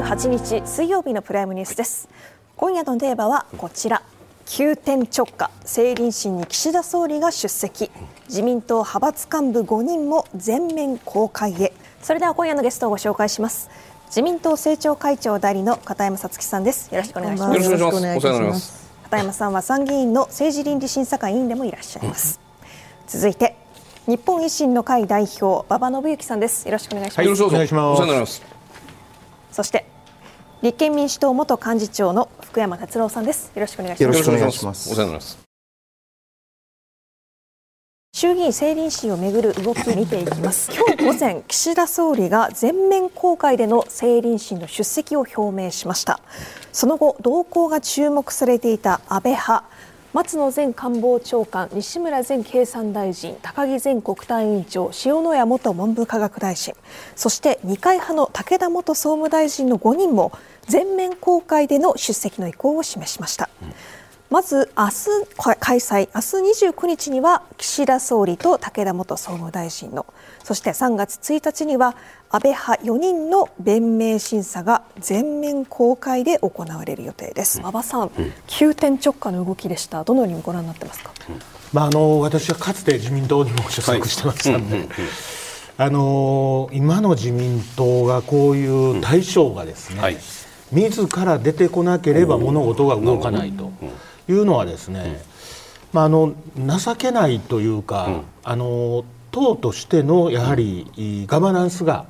2月28日水曜日のプライムニュースです。今夜のテーマはこちら。急転直下。政倫審に岸田総理が出席。自民党派閥幹部5人も全面公開へ。それでは今夜のゲストをご紹介します。自民党政調会長代理の片山さつきさんです。よろしくお願いします。よろしくお願いします。片山さんは参議院の政治倫理審査会委員でもいらっしゃいます、続いて日本維新の会代表馬場信之さんです。よろしくお願いします、はい、よろしくお願いします。そして立憲民主党元幹事長の福山達郎さんです。よろしくお願いします。よろしくお願いします。お世話になります。衆議院政倫審をめぐる動き見ていきます。今日午前岸田総理が全面公開での政倫審の出席を表明しました。その後動向が注目されていた安倍派松野前官房長官西村前経産大臣高木前国対委員長塩谷元文部科学大臣そして二階派の武田元総務大臣の5人も全面公開での出席の意向を示しました。うんまず明日開催。明日29日には岸田総理と武田元総務大臣のそして3月1日には安倍派4人の弁明審査が全面公開で行われる予定です。馬場さん、うん、急転直下の動きでした。どのようにご覧になってますか？うん、まああの私はかつて自民党にも所属してましたので、はい、あの今の自民党がこういう大将がですね、うんはい、自ら出てこなければ物事が動かないと。いうのはですね、まあ、あの情けないというか、あの党としてのやはりガバナンスが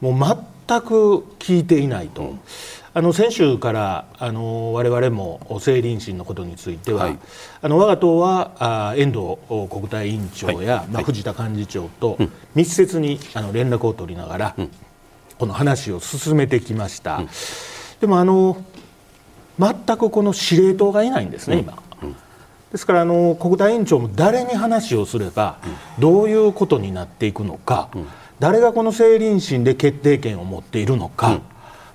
もう全く効いていないと。あの先週からあの我々も政倫審のことについては、はい、あの我が党はあ遠藤国対委員長や、はい、まあ、藤田幹事長と密接にあの連絡を取りながら、うん、この話を進めてきました。うん、でもあの全くこの司令塔がいないんですね、今。ですからあの国対委員長も誰に話をすればどういうことになっていくのか、誰がこの政倫審で決定権を持っているのか、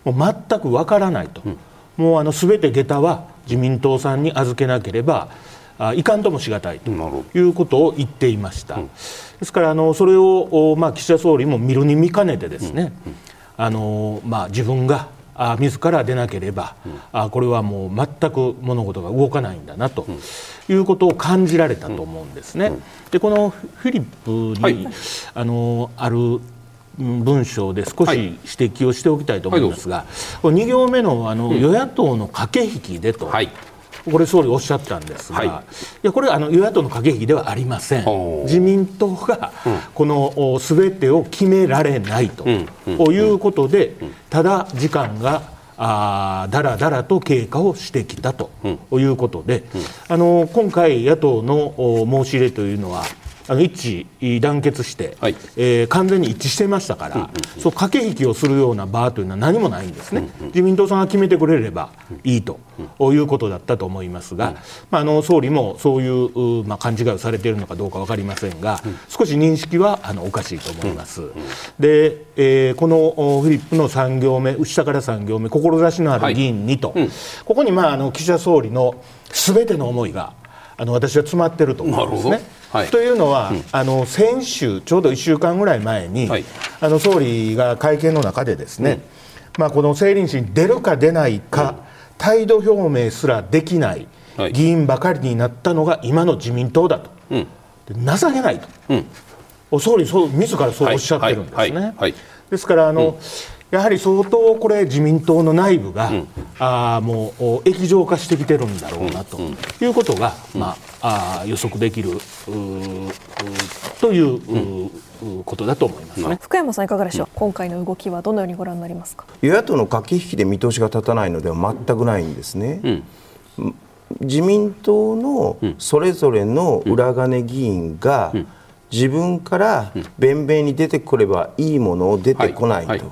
もう全くわからないと、もうあの全て下駄は自民党さんに預けなければあいかんともしがたいということを言っていました。ですからあのそれを、まあ、岸田総理も見るに見かねてですね、あのまあ、自分があ自ら出なければ、うん、あこれはもう全く物事が動かないんだなと、うん、いうことを感じられたと思うんですね。でこのフィリップに、はい、あのある文章で少し指摘をしておきたいと思いますが、はい、2行目のあの、与野党の駆け引きでと。はいこれ総理おっしゃったんですが、はい、いやこれあの与野党の駆け引きではありません、自民党がこのすべてを決められないということで、ただ時間があだらだらと経過をしてきたということで、あの今回、野党の申し入れというのは、あの一致団結して、はい、えー、完全に一致していましたから、うんうんうん、そう駆け引きをするような場というのは何もないんですね、うんうん、自民党さんが決めてくれればいいと、うん、いうことだったと思いますが、うん、まあ、あの総理もそういう、まあ、勘違いをされているのかどうか分かりませんが、うん、少し認識はあのおかしいと思います。で、えー、このフリップの3行目、下から3行目、志のある議員にと、はい、ここに、まあ、あの岸田総理のすべての思いがあの私は詰まってると思うんですね。はい、というのは、うん、あの先週、ちょうど1週間ぐらい前に、はい、あの総理が会見の中でですね、うん、まあ、この政倫審に出るか出ないか、うん、態度表明すらできない議員ばかりになったのが今の自民党だと、情けないと、総理そう自らそうおっしゃってるんですね。ですからあの、やはり相当これ自民党の内部が、うん、あもう液状化してきてるんだろうなということが、まあ、あ予測できるといううことだと思いますね。福山さんいかがでしょう、今回の動きはどのようにご覧になりますか？与野党の駆け引きで見通しが立たないのでは全くないんですね。自民党のそれぞれの裏金議員が自分から弁明に出てくればいいものを出てこないと。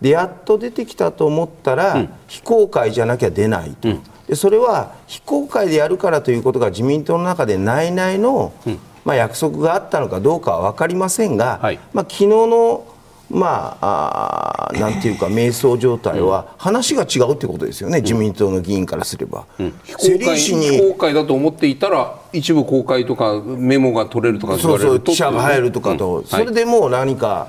でやっと出てきたと思ったら、うん、非公開じゃなきゃ出ないと、うん、でそれは非公開でやるからということが自民党の中で内々の、うん、まあ、約束があったのかどうかは分かりませんが、はい、まあ、昨日のまあ、あなんていうか 迷走状態は話が違うってことですよね、自民党の議員からすれば、うん、非公開非公開だと思っていたら一部公開とかメモが取れるとかそうそう記者が入るとかと、それでもう何か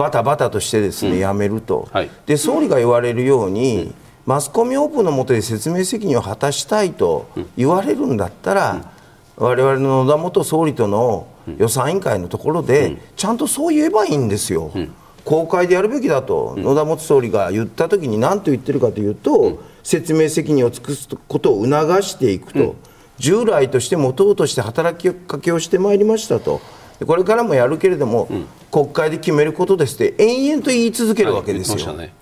バタバタとしてですね、辞めると、はい。で総理が言われるように、マスコミオープンの下で説明責任を果たしたいと言われるんだったら、我々の野田元総理との予算委員会のところで、ちゃんとそう言えばいいんですよ。公開でやるべきだと、野田元総理が言ったときに何と言ってるかというと、説明責任を尽くすことを促していくと、従来としても党として働きかけをしてまいりましたと、でこれからもやるけれども、国会で決めることですって、延々と言い続けるわけですよ。はいね。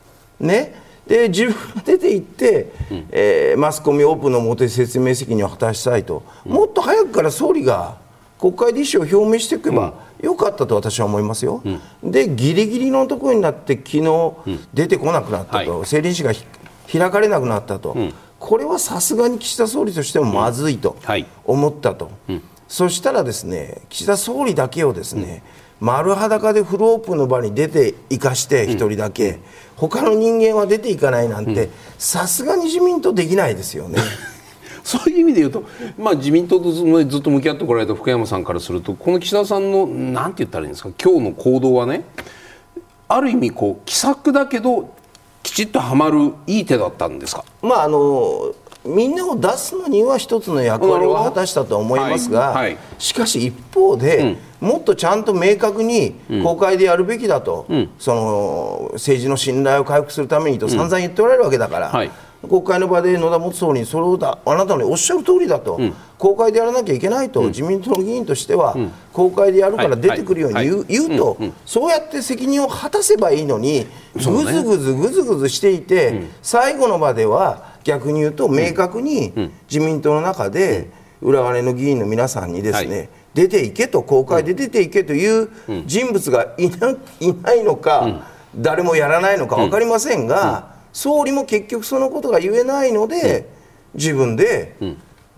ね、で自分が出て行って、えーマスコミオープンのもとで説明責任を果たしたいと、もっと早くから総理が国会で意思を表明していけばよかったと私は思いますよ、でギリギリのところになって、昨日出てこなくなったと、はい。政倫史がひ開かれなくなったと、これはさすがに岸田総理としてもまずいとはい。思ったと、そしたらですね岸田総理だけをですね、丸裸でフルオープンの場に出ていかして、一人だけ、他の人間は出ていかないなんて、さすがに自民党できないですよね。そういう意味で言うと、まあ、自民党とずずっと向き合ってこられた福山さんからするとこの岸田さんのなんて言ったらいいんですか今日の行動はねある意味こう気さくだけどきちっとはまるいい手だったんですか？まああのみんなを出すのには一つの役割を果たしたと思いますが、はい。はい。しかし一方で、もっとちゃんと明確に公開でやるべきだと、その政治の信頼を回復するためにと散々言っておられるわけだから、はい。国会の場で野田元総理にそれをだあなたのおっしゃる通りだと、公開でやらなきゃいけないと、自民党の議員としては、公開でやるから出てくるように言う,、はい。言うと、そうやって責任を果たせばいいのに、ぐずぐずぐずぐずしていて、最後の場では逆に言うと明確に自民党の中で裏金の議員の皆さんにですね、はい。出ていけと公開で出ていけという人物がいないないのか、誰もやらないのか分かりませんが、総理も結局そのことが言えないので、自分で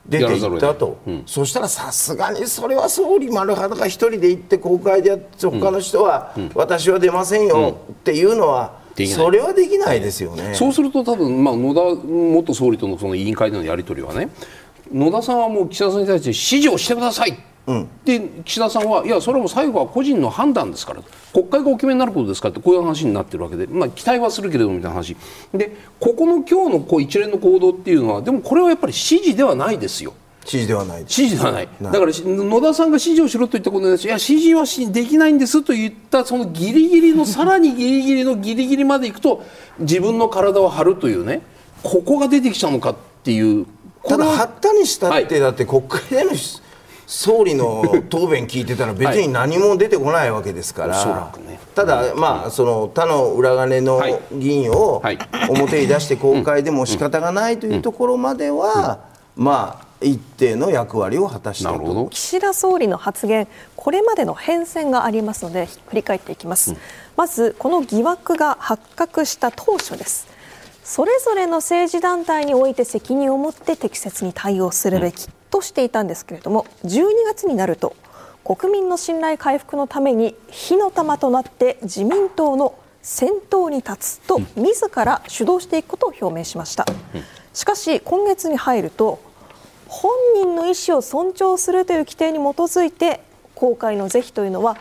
出ていったと、そしたらさすがにそれは総理丸裸一人で行って公開でやって他の人は、私は出ませんよっていうのは、できないそれはできないですよね。そうすると多分、まあ、野田元総理とのその委員会でのやり取りはね野田さんはもう岸田さんに対して指示をしてください、で岸田さんはいやそれはもう最後は個人の判断ですから国会がお決めになることですからってこういう話になってるわけで、まあ、期待はするけれどもみたいな話でここの今日のこう一連の行動っていうのはでもこれはやっぱり指示ではないですよ。指示ではないです。指示ではない、だからし野田さんが指示をしろと言ったことに対していや指示はしできないんですと言ったそのギリギリのさらにギリギリのギリギリまでいくと自分の体を張るというねここが出てきちゃうのかっていうただ、これははったにしたって、はい。だって国会での総理の答弁聞いてたら、別に何も出てこないわけですから、おそらくね。ただ、まあ、その他の裏金のはい。議員をはい。表に出して公開でも仕方がないというところまでは、まあ、一定の役割を果たしたと。岸田総理の発言これまでの変遷がありますので振り返っていきます、まずこの疑惑が発覚した当初です。それぞれの政治団体において責任を持って適切に対応するべきとしていたんですけれども12月になると国民の信頼回復のために火の玉となって自民党の先頭に立つと自ら主導していくことを表明しました。しかし今月に入ると本人の意思を尊重するという規定に基づいて公開の是非というのは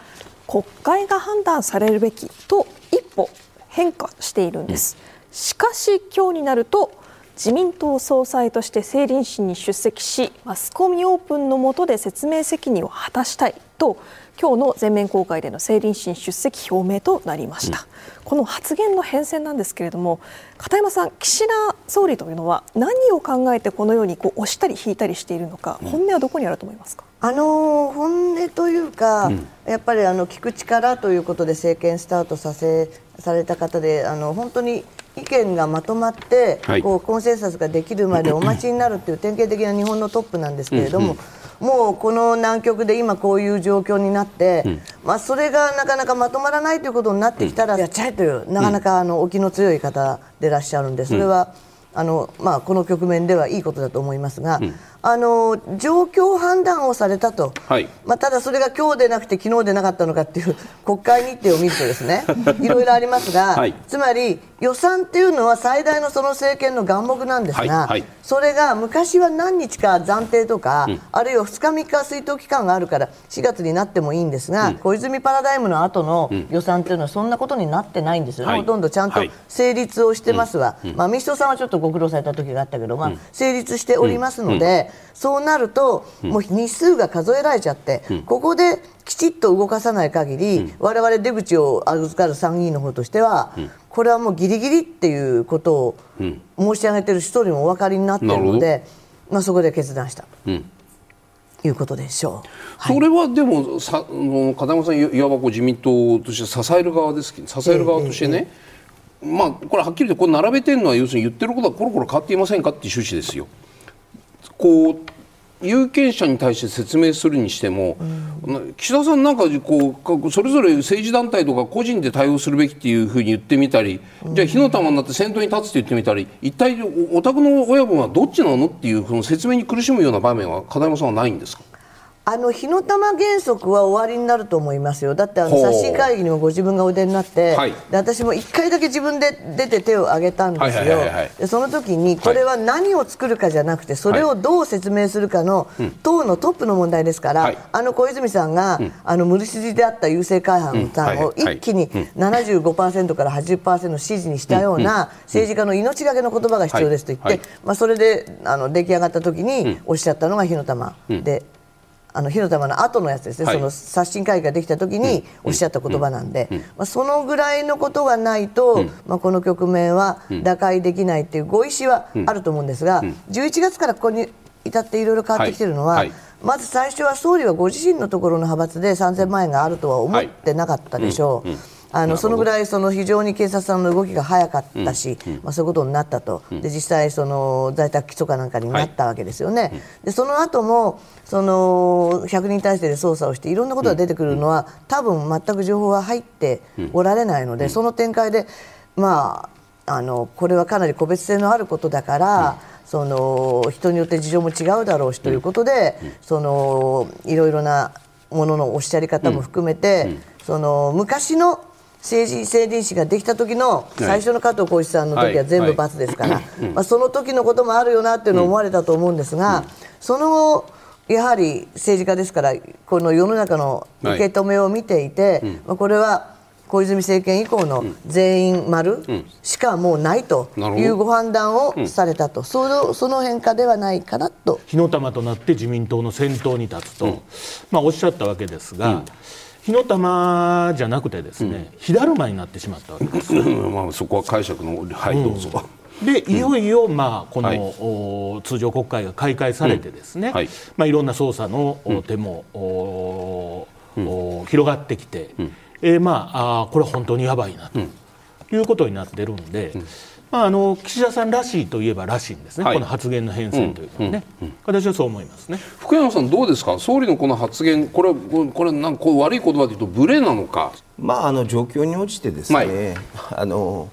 国会が判断されるべきと一歩変化しているんです、しかし今日になると自民党総裁として政倫審に出席しマスコミオープンの下で説明責任を果たしたいと今日の全面公開での政倫審出席表明となりました、この発言の変遷なんですけれども片山さん岸田総理というのは何を考えてこのようにこう押したり引いたりしているのか、本音はどこにあると思いますか？あの本音というか、やっぱりあの聞く力ということで政権スタートさせされた方であの本当に意見がまとまって、はい。こうコンセンサスができるまでお待ちになるっていう典型的な日本のトップなんですけれども。もうこの南極で今こういう状況になって、まあ、それがなかなかまとまらないということになってきたら、やっちゃえというなかなかあの気の強い方でいらっしゃるんでそれは、あのまあ、この局面ではいいことだと思いますが、あの状況判断をされたと、はい、まあ、ただそれが今日でなくて昨日でなかったのかっていう 国会日程を見るとですね。いろいろありますが、はい、つまり予算っていうのは最大のその政権の眼目なんですが、はい、それが昔は何日か暫定とか、うん、あるいは2日3日追悼期間があるから4月になってもいいんですが、うん、小泉パラダイムの後の予算っていうのはそんなことになってないんですよ。ね、ほとんどちゃんと成立をしてますわ、まあ、民主党さんはちょっとご苦労された時があったけど、まあ、成立しておりますので。そうなると、もう日数が数えられちゃって、ここできちっと動かさない限り、われわれ出口を預かる参議院の方としては、これはもうギリギリっていうことを申し上げている人にもお分かりになっているので、まあ、そこで決断した。いうことでしょう、それはでもさ片山さんいわばこう自民党として支える側ですけど支える側としてね、えーえー、まあ、これはっきり言ってこれ並べてるのは要するに言ってることはコロコロ変わっていませんかっていう趣旨ですよ。こう有権者に対して説明するにしても、うん、岸田さんなんかこうそれぞれ政治団体とか個人で対応するべきっていうふうに言ってみたり、うん、じゃあ火の玉になって先頭に立つって言ってみたり一体お宅の親分はどっちなのっていうその説明に苦しむような場面は片山さんはないんですか？あの火の玉原則は終わりになると思いますよ、だってあの刷新会議にもご自分がお出になって、はい、で私も1回だけ自分で出て手を挙げたんですよ、でその時にこれは何を作るかじゃなくて、それをどう説明するかの、党のトップの問題ですから、はい、あの小泉さんが、うん、あの無理筋であった郵政会派さんを一気に75%から80%支持にしたような政治家の命がけの言葉が必要ですと言って、まあ、それであの出来上がった時におっしゃったのが火の玉で。あの火の玉の後のやつですね、はい、その刷新会議ができた時におっしゃった言葉なんで、まあ、そのぐらいのことがないと、まあ、この局面は打開できないっていうご意思はあると思うんですが、11月からここに至っていろいろ変わってきているのは、まず最初は総理はご自身のところの派閥で3000万円があるとは思ってなかったでしょう。あのそのぐらいその非常に警察さんの動きが早かったし、うんうん、まあ、そういうことになったと、で実際、その在宅起訴かなんかになったわけですよね、はい、でその後もその100人体制で捜査をしていろんなことが出てくるのは、多分全く情報は入っておられないので、その展開で、まあ、あのこれはかなり個別性のあることだから。その人によって事情も違うだろうしということで、そのいろいろなもののおっしゃり方も含めて、その昔の政治成人史ができた時の最初の加藤浩一さんの時は全部罰ですから、まあ、その時のこともあるよなっていうのを思われたと思うんですが、その後やはり政治家ですからこの世の中の受け止めを見ていて、まあ、これは小泉政権以降の全員丸しかもうないというご判断をされたと、そのその変化ではないかなと。火の玉となって自民党の先頭に立つと、まあ、おっしゃったわけですが。火の玉じゃなくてですね、火だるまになってしまったわけです。まあそこは解釈のはいどうぞ。でいよいよ、まあ、この、はい、通常国会が開会されてですね、うん。はい。まあ、いろんな捜査の手も、うん、広がってきて、うん、えー、まあ、あこれは本当にやばいなということになってるんで、うんまあ、あの岸田さんらしいといえばらしいんですね、はい、この発言の変遷というのはね、うんうん、私はそう思いますね。福山さん、どうですか、総理のこの発言、これこれなんかこう悪い言葉で言うと、無礼なのか、まあ、あの状況に応じてですね、あの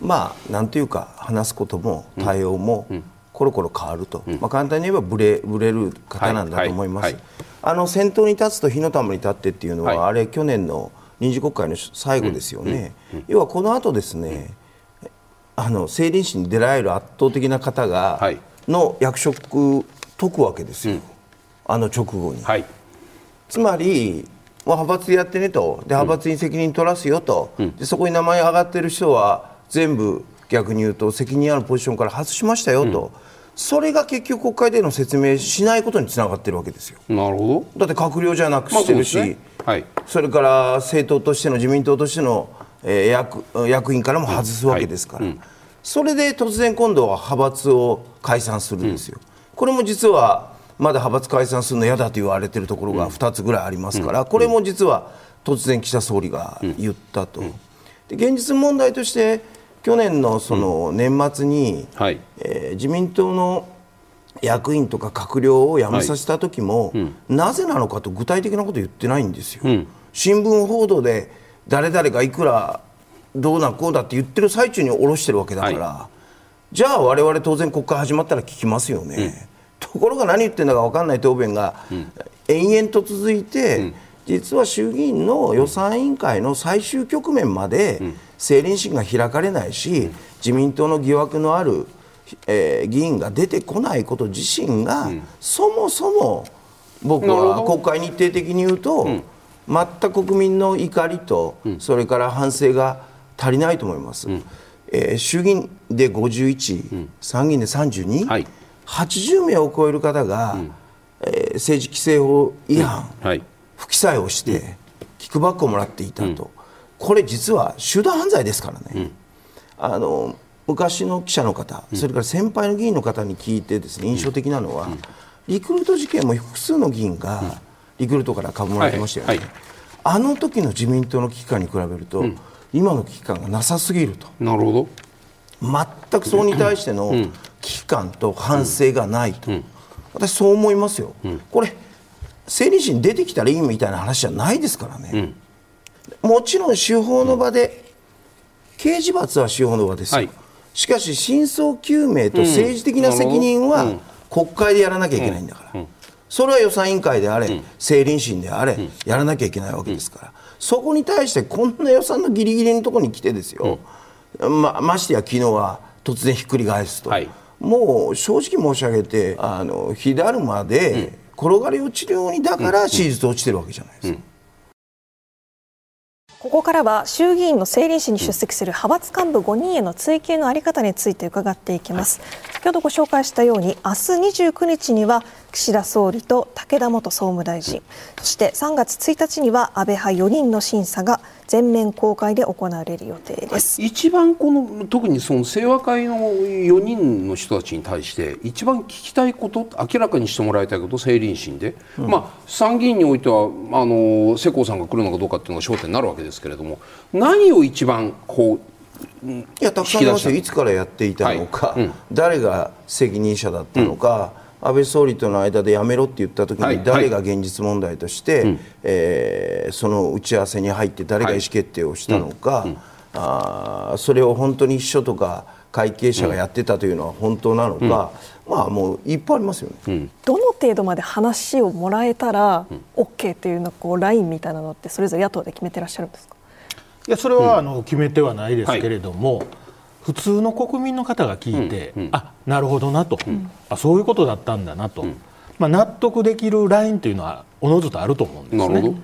まあ、なんていうか、話すことも対応も、コロコロ変わると、うん、まあ、簡単に言えばぶれぶれる方なんだと思います、はいはいはい、あの先頭に立つと火の玉に立ってっていうのは、あれ、去年の臨時国会の最後ですよね、要はこの後ですね、あの政倫審に出られる圧倒的な方が、はい、の役職解くわけですよ、うん、あの直後に。はい、つまり派閥でやってねと。で派閥に責任取らすよと、うん、でそこに名前上がってる人は全部逆に言うと責任あるポジションから外しましたよと、うん、それが結局国会での説明しないことにつながってるわけですよ。なるほど。だって閣僚じゃなくしてるし、まあね。はい、それから政党としての自民党としてのえー、役役員からも外すわけですから、それで突然今度は派閥を解散するんですよ、うん、これも実はまだ派閥解散するの嫌だと言われているところが2つぐらいありますから、これも実は突然岸田総理が言ったと。で現実問題として去年のその年末に、はい、えー、自民党の役員とか閣僚を辞めさせた時も、なぜなのかと具体的なこと言ってないんですよ。うん、新聞報道で誰々がいくらどうなこうだって言ってる最中に下ろしてるわけだから、はい、じゃあ我々当然国会始まったら聞きますよね、ところが何言ってるのか分かんない答弁が延々と続いて、実は衆議院の予算委員会の最終局面まで政倫審が開かれないし、自民党の疑惑のある、えー、議員が出てこないこと自身が、そもそも僕は国会日程的に言うと、全く国民の怒りと、それから反省が足りないと思います。えー、衆議院で51、参議院で32、はい、80名を超える方が、うん、えー、政治規正法違反、うん。はい、不記載をして、キックバックをもらっていたと、これ実は集団犯罪ですからね。あの昔の記者の方、それから先輩の議員の方に聞いてですね印象的なのは、リクルート事件も複数の議員がリクルートから株もらってましたよね、はいはい、あの時の自民党の危機感に比べると、今の危機感がなさすぎると。なるほど。全くそれに対しての危機感と反省がないと、私、そう思いますよ、これ、政理審出てきたらいいみたいな話じゃないですからね、もちろん司法の場で、刑事罰は司法の場ですよ、はい、しかし、真相究明と政治的な責任は国会でやらなきゃいけないんだから。それは予算委員会であれ、政倫審であれ、やらなきゃいけないわけですから、そこに対してこんな予算のぎりぎりのところに来てですよ、まましてや昨日は突然ひっくり返すと、はい、もう正直申し上げてあの火だるまで転がり落ちるようにだから手術落ちてるわけじゃないですか。ここからは衆議院の政倫審に出席する派閥幹部5人への追及の在り方について伺っていきます、はい、先ほどご紹介したように明日29日には岸田総理と武田元総務大臣。そして3月1日には安倍派4人の審査が全面公開で行われる予定です、はい、一番この特にその清和会の4人の人たちに対して一番聞きたいこと明らかにしてもらいたいこと政倫審で、うん、まあ、参議院においてはあの世耕さんが来るのかどうかっていうのが焦点になるわけですけれども何を一番こういやたくさんありますよ。いつからやっていたのか、はい。うん、誰が責任者だったのか、うん安倍総理との間でやめろって言った時に誰が現実問題として、はい、えー、その打ち合わせに入って誰が意思決定をしたのか、はいうん、あそれを本当に秘書とか会計者がやってたというのは本当なのか、うん、まあもういっぱいありますよね、うん、どの程度まで話をもらえたら OK っていうのこうラインみたいなのってそれぞれ野党で決めてらっしゃるんですか？いやそれはあの決めてはないですけれども、はい普通の国民の方が聞いて、うんうん、あなるほどなと、うん、あそういうことだったんだなと、うん、まあ、納得できるラインというのはおのずとあると思うんですね。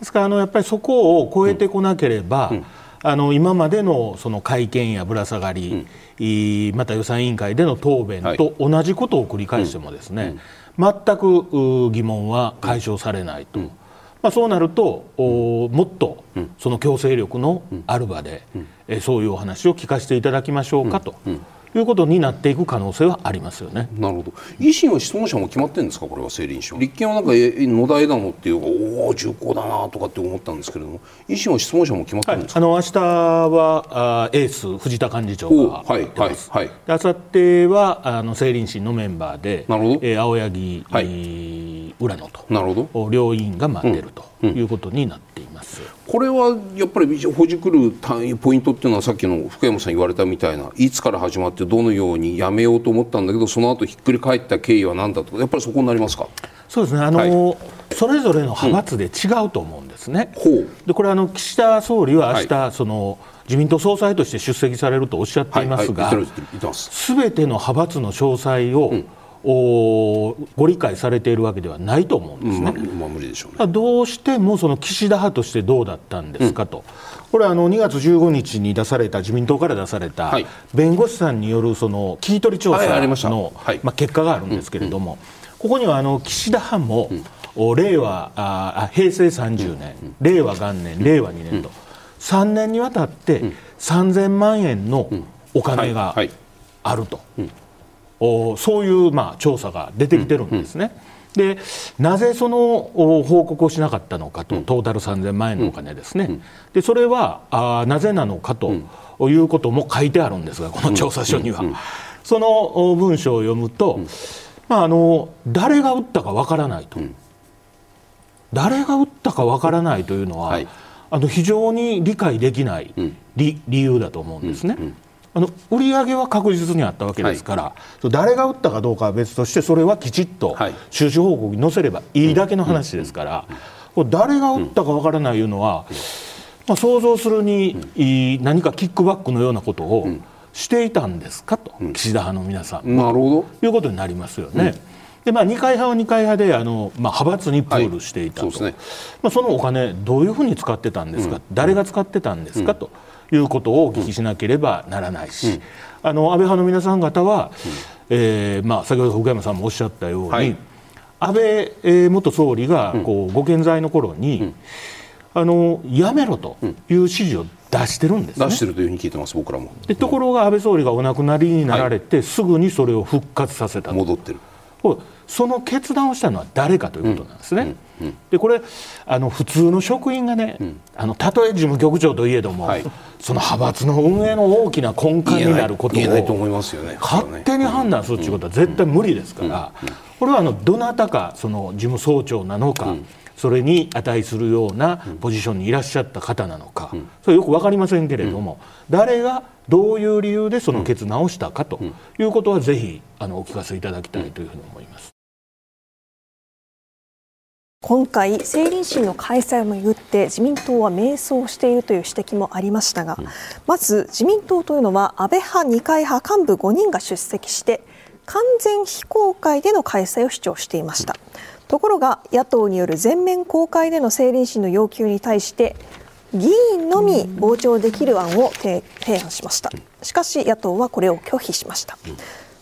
ですからあのやっぱりそこを超えてこなければ、あの今までのその会見やぶら下がり、うん、また予算委員会での答弁と同じことを繰り返してもですね、全く疑問は解消されないと。まあ、そうなると、おもっとその強制力のある場で、えそういうお話を聞かせていただきましょうかと。いうことになっていく可能性はありますよね。なるほど。維新は質問者も決まってるんですか、これは政倫審。立憲はなんか野田枝野っていうおお重厚だなとかって思ったんですけれども、維新は質問者も決まってるんですか？はい、あの明日はあエース藤田幹事長がはいはいはい。あさってはあの政倫審のメンバーで、なるほど。えー、青柳、はい、浦野となるほど両委員が待ってるということになっています。うん。これはやっぱりほじくるポイントっていうのはさっきの福山さん言われたみたいないつから始まってどのようにやめようと思ったんだけどその後ひっくり返った経緯は何だとやっぱりそこになりますか？そうですね。あの、はい、それぞれの派閥で違うと思うんですね。う。ん、でこれあの岸田総理は明日、はい、その自民党総裁として出席されるとおっしゃっていますがすべ、はい、ての派閥の詳細を、うんおご理解されているわけではないと思うんですね。まあ、無理でしょうね。どうしてもその岸田派としてどうだったんですかと、これはあの2月15日に出された自民党から出された弁護士さんによるその聞き取り調査の、まあ、結果があるんですけれども、ここにはあの岸田派も、令和あ平成30年、令和元年、令和2年と、3年にわたって3000万円のお金があると。そういうまあ調査が出てきてるんですね。でなぜその報告をしなかったのかと、トータル3000万円のお金ですね、でそれはあなぜなのかということも書いてあるんですが、この調査書には。その文章を読むと、まあ、あの誰が打ったかわからないと、誰が打ったかわからないというのは、はい、あの非常に理解できない理,、理由だと思うんですね。あの売り上げは確実にあったわけですから、はい、誰が売ったかどうかは別としてそれはきちっと収支報告に載せればいいだけの話ですから、誰が売ったかわからないいうのは、まあ、想像するに何かキックバックのようなことをしていたんですかと、岸田派の皆さんなるほど。いうことになりますよね。でまあ、二階派は二階派であの、まあ、派閥にプールしていたと、はいそね、まあ、そのお金、どういうふうに使ってたんですか、うん、誰が使ってたんですか、うん、ということをお聞きしなければならないし、うん、あの安倍派の皆さん方は、えーまあ、先ほど福山さんもおっしゃったように、はい、安倍元総理がこうご健在の頃に、あのやめろという指示を出してるんです、ね、出してるというふうに聞いてます、僕らも。でところが安倍総理がお亡くなりになられて、はい、すぐにそれを復活させた戻ってるその決断をしたのは誰かということなんですね。うんうん、でこれあの普通の職員がね、うん、あのたとえ事務局長といえども、はい、その派閥の運営の大きな根幹になることを勝手に判断するということは絶対無理ですから、これはあのどなたかその事務総長なのか、それに値するようなポジションにいらっしゃった方なのか、それよく分かりませんけれども、誰がどういう理由でその決断をしたかということはぜひあのお聞かせいただきたいというふうに思います。今回、政倫審の開催をめぐって自民党は迷走しているという指摘もありましたが、まず自民党というのは安倍派、二階派幹部5人が出席して完全非公開での開催を主張していました。ところが野党による全面公開での政倫審の要求に対して議員のみ傍聴できる案を提案しました。しかし野党はこれを拒否しました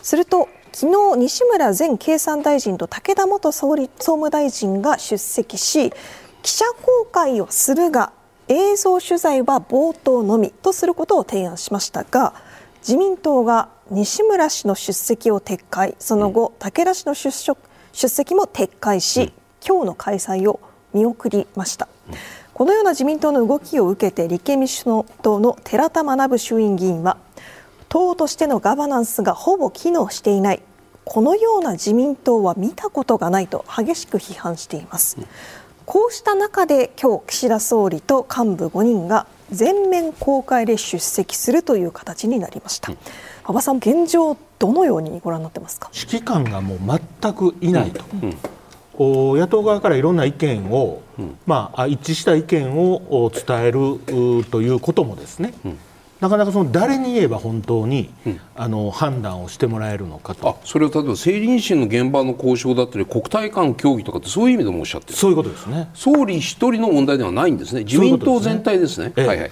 すると昨日西村前経産大臣と武田元総理総務大臣が出席し記者公開をするが映像取材は冒頭のみとすることを提案しましたが自民党が西村氏の出席を撤回その後武田氏の出席も撤回し今日の開催を見送りました。このような自民党の動きを受けて立憲民主党の寺田学衆院議員は党としてのガバナンスがほぼ機能していないこのような自民党は見たことがないと激しく批判しています。こうした中で今日岸田総理と幹部5人が全面公開で出席するという形になりました。馬場さん現状どのようにご覧になってますか？指揮官がもう全くいないと。うんうん野党側からいろんな意見を、うん、まあ、一致した意見を伝えるということもですね、うん、なかなかその誰に言えば本当に、うん、あの判断をしてもらえるのかと。あそれは例えば政倫審の現場の交渉だったり国対間協議とかってそういう意味でもおっしゃってる。そういうことですね。総理一人の問題ではないんですね。自民党全体ですね。はいはい。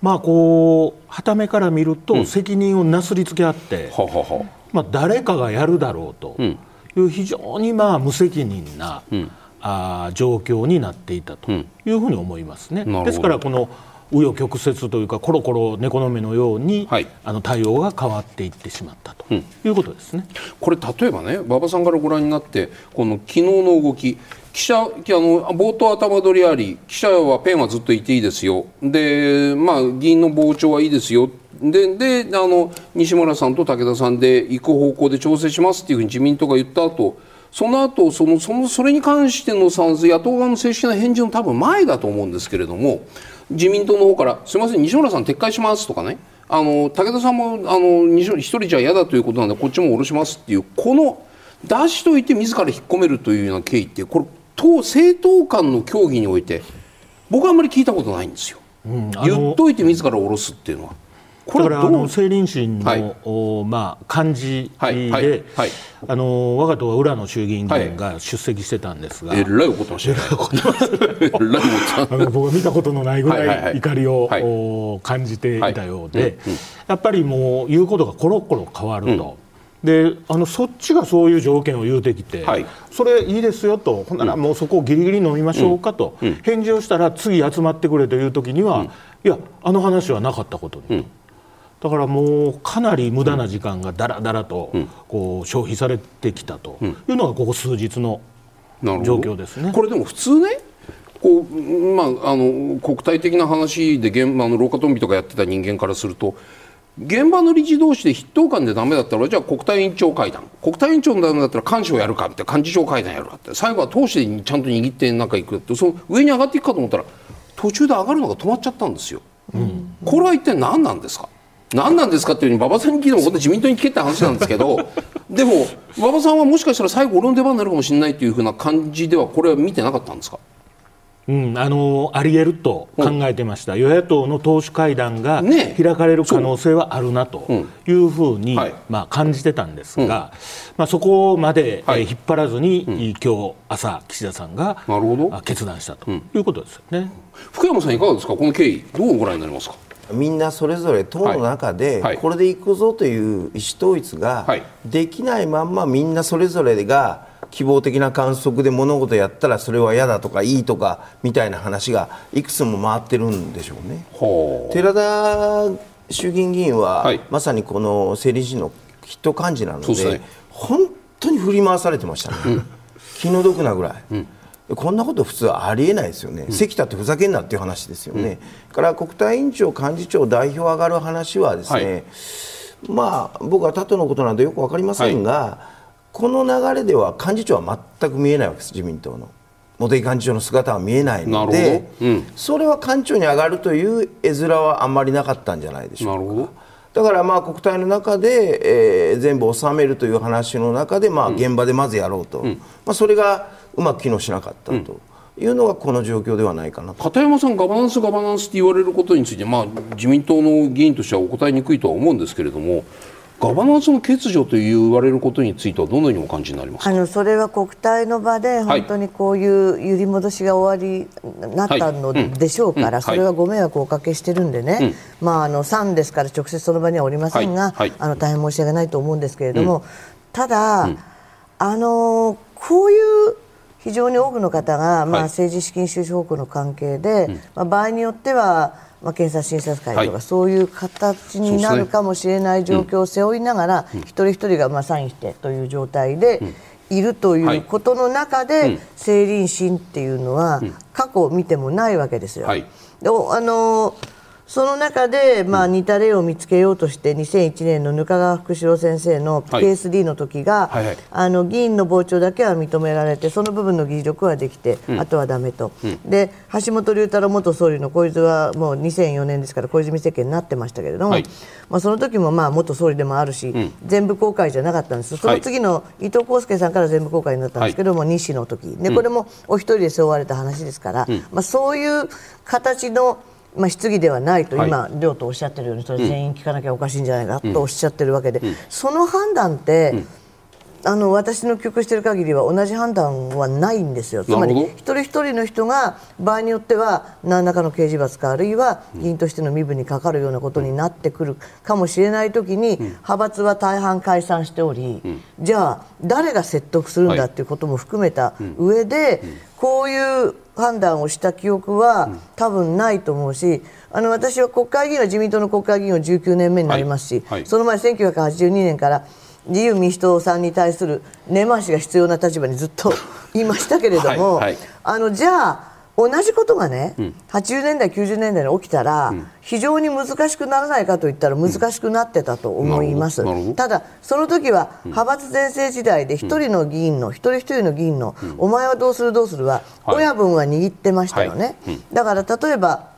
まあこうはためから見ると、責任をなすりつけ合って、はははまあ、誰かがやるだろうと。いう非常にまあ無責任な、うん、あ状況になっていたというふうに思いますね。ですからこの紆余曲折というかコロコロ猫の目のように、はい、あの対応が変わっていってしまったということですね、これ例えばね馬場さんからご覧になってこの昨日の動き記者あの冒頭頭取りあり記者はペンはずっといていいですよ。で、まあ、議員の傍聴はいいですよ。でであの西村さんと武田さんで行く方向で調整しますっていうふうに自民党が言った後その後そのそのそれに関しての賛成野党側の正式な返事の多分前だと思うんですけれども自民党の方から「すみません西村さん撤回します」とかねあの武田さんもあの一人じゃ嫌だということなんでこっちも下ろしますっていうこの出しといて自ら引っ込めるというような経緯ってこれ党政党間の協議において僕はあんまり聞いたことないんですよ。うん、言っといて自ら下ろすっていうのは。これだからあの政倫審の、はい、まあ、幹事で、はいはい、あの我が党は浦野衆議院議員が出席してたんですが、えらい怒ってました、えらい あの僕は見たことのないぐらい怒りを、感じていたようで、やっぱりもう言うことがコロコロ変わると。であのそっちがそういう条件を言うてきて、はい、それいいですよと、ほんならもうそこをぎりぎり飲みましょうかと、うん、返事をしたら次集まってくれという時には、うん、いや、あの話はなかったことに、うん、だからもうかなり無駄な時間がだらだらとこう消費されてきたというのがここ数日の状況ですね。これでも普通ねこうまあ、あの国体的な話で現場の廊下トンビとかやってた人間からすると現場の理事同士で筆頭間でだめだったらじゃあ国対委員長会談。国対委員長のダメだったら幹事をやるかって幹事長会談やるかって。最後は党首でちゃんと握ってなんか行くって。その上に上がっていくかと思ったら途中で上がるのが止まっちゃったんですよ。うん、これは一体何なんですか？何なんですかっていうふうに馬場さんに聞いても自民党に聞けって話なんですけど でも馬場さんはもしかしたら最後俺の出番になるかもしれないというふうな感じではこれは見てなかったんですか？うん、あのありえると考えてました、与野党の党首会談が開かれる可能性はあるなというふうに、はい、まあ、感じてたんですが、うん、まあ、そこまで、はい、え引っ張らずに、うん、今日朝、岸田さんがなるほど。決断したということですよね、福山さん、いかがですか、この経緯、どうご覧になりますか？みんなそれぞれ党の中でこれでいくぞという意思統一ができないまんまみんなそれぞれが希望的な観測で物事やったらそれは嫌だとかいいとかみたいな話がいくつも回ってるんでしょうね。寺田衆議院議員は、はい、まさにこの政理人の筆頭幹事なので、ね、本当に振り回されてましたね、うん、気の毒なぐらい。うんこんなこと普通ありえないですよね、うん、関田ってふざけんなっていう話ですよね、うん、から国対委員長、幹事長、代表上がる話はですね、はい、まあ僕は他とのことなんでよく分かりませんが、はい。この流れでは幹事長は全く見えないわけです、自民党の。茂木幹事長の姿は見えないので、うん、それは幹事長に上がるという絵面はあんまりなかったんじゃないでしょうか。だからまあ国体の中で、えー、全部収めるという話の中で、まあ、現場でまずやろうと、うん、まあ、それがうまく機能しなかったと。いうのがこの状況ではないかな片山さん、ガバナンス、ガバナンスって言われることについて、まあ、自民党の議員としてはお答えにくいとは思うんですけれども、ガバナンスの欠如と言われることについてはどのようにお感じになりますあのそれは国体の場で本当にこういう揺り戻しが終わりなったのでしょうから、それはご迷惑をおかけしてるんでね、まああの3ですから直接その場にはおりませんが、あの大変申し訳ないと思うんですけれども、ただ、あのこういう非常に多くの方が、まあ、政治資金収支報告の関係で、まあ、場合によってはまあ、検察審査会とか、はい、そういう形になるかもしれない状況を背負いながら、うん、一人一人がまあサインしてという状態で、いるということの中で、政倫審っていうのは過去を見てもないわけですよ。はい、であのーその中で、まあ、似た例を見つけようとして2001年の額川福士郎先生の PSD の時が、はいはい。はい、あの議員の傍聴だけは認められてその部分の議事録はできて、うん、あとはだめと、うん、で橋本龍太郎元総理の小泉はもう2004年ですから小泉政権になってましたけれども、はい、まあ、その時もまあ元総理でもあるし、うん、全部公開じゃなかったんです。その次の伊藤康介さんから全部公開になったんですけども、はい、西の時。でこれもお一人で背負われた話ですから、まあ、そういう形のまあ、質疑ではないと今、両党おっしゃってるようにそれ全員聞かなきゃおかしいんじゃないかとおっしゃってるわけで、その判断って、あの私の記憶している限りは同じ判断はないんですよ、つまり一人一人の人が場合によっては何らかの刑事罰かあるいは議員としての身分にかかるようなことになってくるかもしれないときに派閥は大半解散しており、じゃあ誰が説得するんだということも含めた上で、こういう判断をした記憶は多分ないと思うしあの私は国会議員は自民党の国会議員を19年目になりますし、はいはい、その前1982年から自由民主党さんに対する根回しが必要な立場にずっといましたけれども、はい、あのじゃあ同じことがね、うん、80年代、90年代に起きたら、うん、非常に難しくならないかといったら難しくなってたと思います、うん、ただ、その時は派閥全盛時代で一人の議員の、一人一人の議員の、お前はどうする、どうするは、親分は握ってましたよね。はい、だから例えば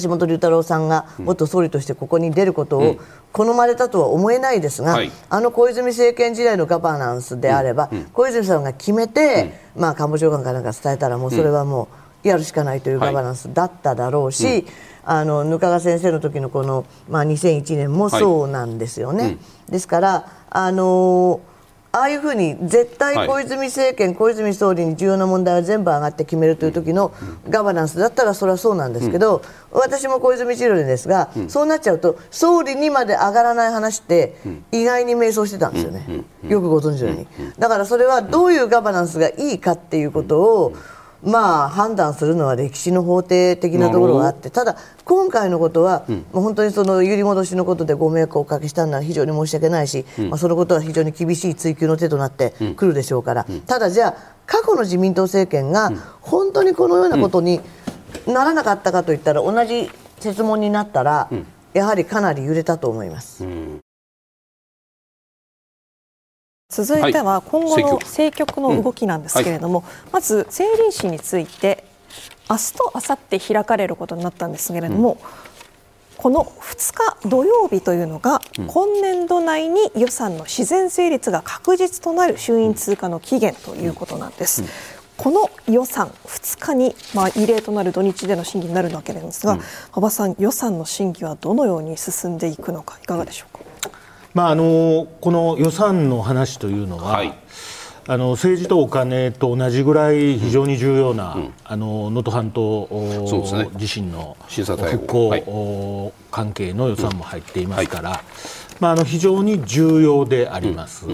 橋本龍太郎さんが元総理としてここに出ることを好まれたとは思えないですが、あの小泉政権時代のガバナンスであれば、小泉さんが決めて、まあ、官房長官かなんか伝えたらもうそれはもう。やるしかないというガバナンスだっただろうし、はいうん、あの額川先生の時のこの、まあ、2001年もそうなんですよね。はいうん、ですからあのーああいうふうに絶対小泉政権、はい、小泉総理に重要な問題は全部上がって決めるという時のガバナンスだったらそれはそうなんですけど、うん、私も小泉治療ですが、うん、そうなっちゃうと総理にまで上がらない話って意外に迷走してたんですよね、よくご存知のように。だからそれはどういうガバナンスがいいかっていうことを、まあ、判断するのは歴史の法廷的なところがあってただ、今回のことは、うん、本当にその揺り戻しのことでご迷惑をおかけしたのは非常に申し訳ないし、うん、まあ、そのことは非常に厳しい追及の手となってくるでしょうから、うん、ただ、じゃあ過去の自民党政権が本当にこのようなことにならなかったかといったら同じ設問になったら、やはりかなり揺れたと思います。続いては今後の政局。の動きなんですけれども、はいうん。はい、まず政倫審について明日と明後日開かれることになったんですけれども、この2日土曜日というのが、今年度内に予算の自然成立が確実となる衆院通過の期限ということなんです。この予算2日に、まあ、異例となる土日での審議になるわけですが、馬、うん、場さん、予算の審議はどのように進んでいくのか、いかがでしょうか？まあ、あのこの予算の話というのは、はい。あの政治とお金と同じぐらい非常に重要な能登、半島地震の復興関係の予算も入っていますから、まあ、あの非常に重要であります。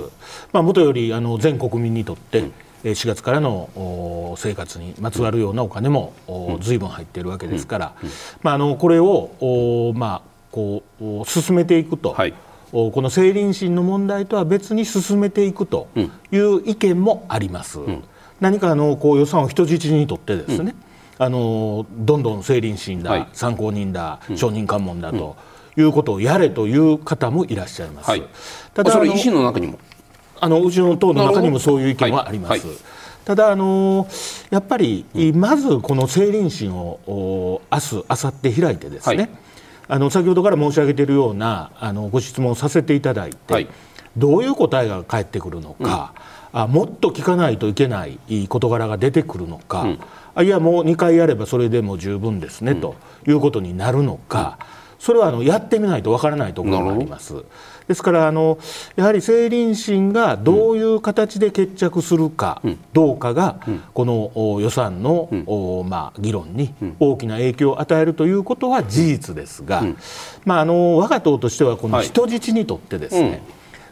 まあ、もとよりあの全国民にとって、4月からの生活にまつわるようなお金もずいぶん。入っているわけですから、まあ、あのこれを、まあ、こう進めていくと。はいこの政倫審の問題とは別に進めていくという意見もあります。うん、何かあのこう予算を人質にとってですね、うん、あのどんどん政倫審だ、はい、参考人だ、うん、証人喚問だということをやれという方もいらっしゃいます。はい、ただそれ維新の中にも？あのうちの党の中にもそういう意見はあります。はい、ただあのやっぱり、まずこの政倫審を明日明後日開いてですね、あの先ほどから申し上げているようなあのご質問させていただいて、はい、どういう答えが返ってくるのか、うん、あもっと聞かないといけない事柄が出てくるのか、うん、あいやもう2回やればそれでも十分ですね、うん、ということになるのか、それはあのやってみないとわからないところがあります。ですからあのやはり成林審がどういう形で決着するかどうかが、この予算の、まあ、議論に大きな影響を与えるということは事実ですが、まあ、あの我が党としてはこの人質にとってですね、はい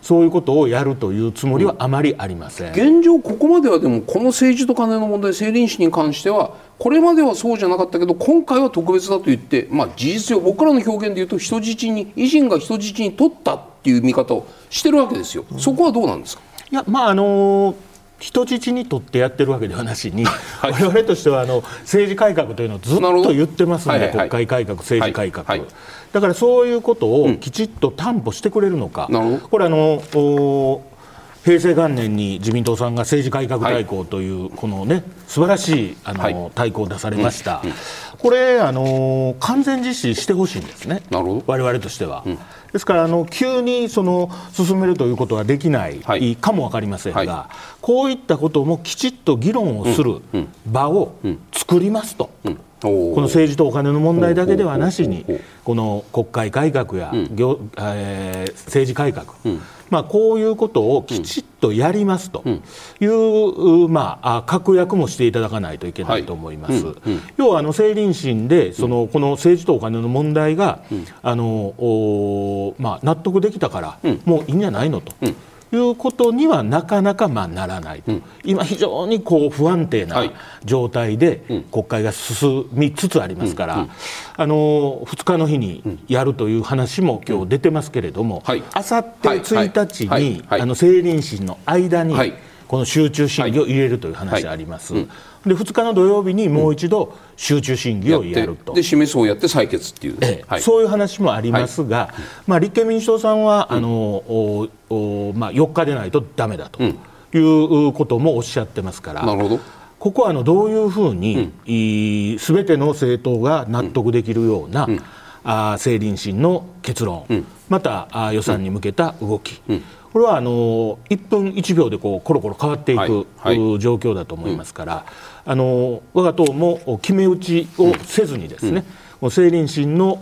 そういうことをやるというつもりはあまりありません、現状、ここまではでもこの政治と金の問題、政倫審に関してはこれまではそうじゃなかったけど今回は特別だと言って、まあ、事実上僕らの表現で言うと人質に維新が人質に取ったっていう見方をしてるわけですよ、そこはどうなんですか？いやまああのー人質にとってやってるわけではなしに、はい、我々としてはあの政治改革というのをずっと言ってますので、国会改革、政治改革、はい。はい、だからそういうことをきちっと担保してくれるのか、うん、これあの平成元年に自民党さんが政治改革大綱という、このね素晴らしいあの、大綱を出されました、これあの完全実施してほしいんですね、我々としては。ですからあの急にその進めるということはできない、はい、かも分かりませんが、はい、こういったこともきちっと議論をする場を作りますと。この政治とお金の問題だけではなしにこの国会改革や、行えー、政治改革、まあ、こういうことをきちっとやりますという、まあ、確約もしていただかないといけないと思います。要はあの政倫審でそのこの政治とお金の問題が、あのまあ、納得できたから、もういいんじゃないのと。いうことにはなかなかまあならないと、うん、今、非常にこう不安定な状態で国会が進みつつありますから、あの2日の日にやるという話も今日出てますけれども、あさって1日に、あの政倫審の間に、この集中審議を入れるという話があります。で2日の土曜日にもう一度集中審議をやると、で示すをやって採決っていう、ええ。はい、そういう話もありますが、はい、まあ、立憲民主党さんは、うん、あのおお、まあ、4日でないとだめだということもおっしゃってますから。なるほど。ここはあのどういうふうにすべ、うん、ての政党が納得できるような、うん、あ政倫審の結論、うん、またあ予算に向けた動き、うん、これはあの1分1秒でこうコロコロ変わっていく、はいはい、状況だと思いますから、あの我が党も決め打ちをせずにですね、うん、政倫審の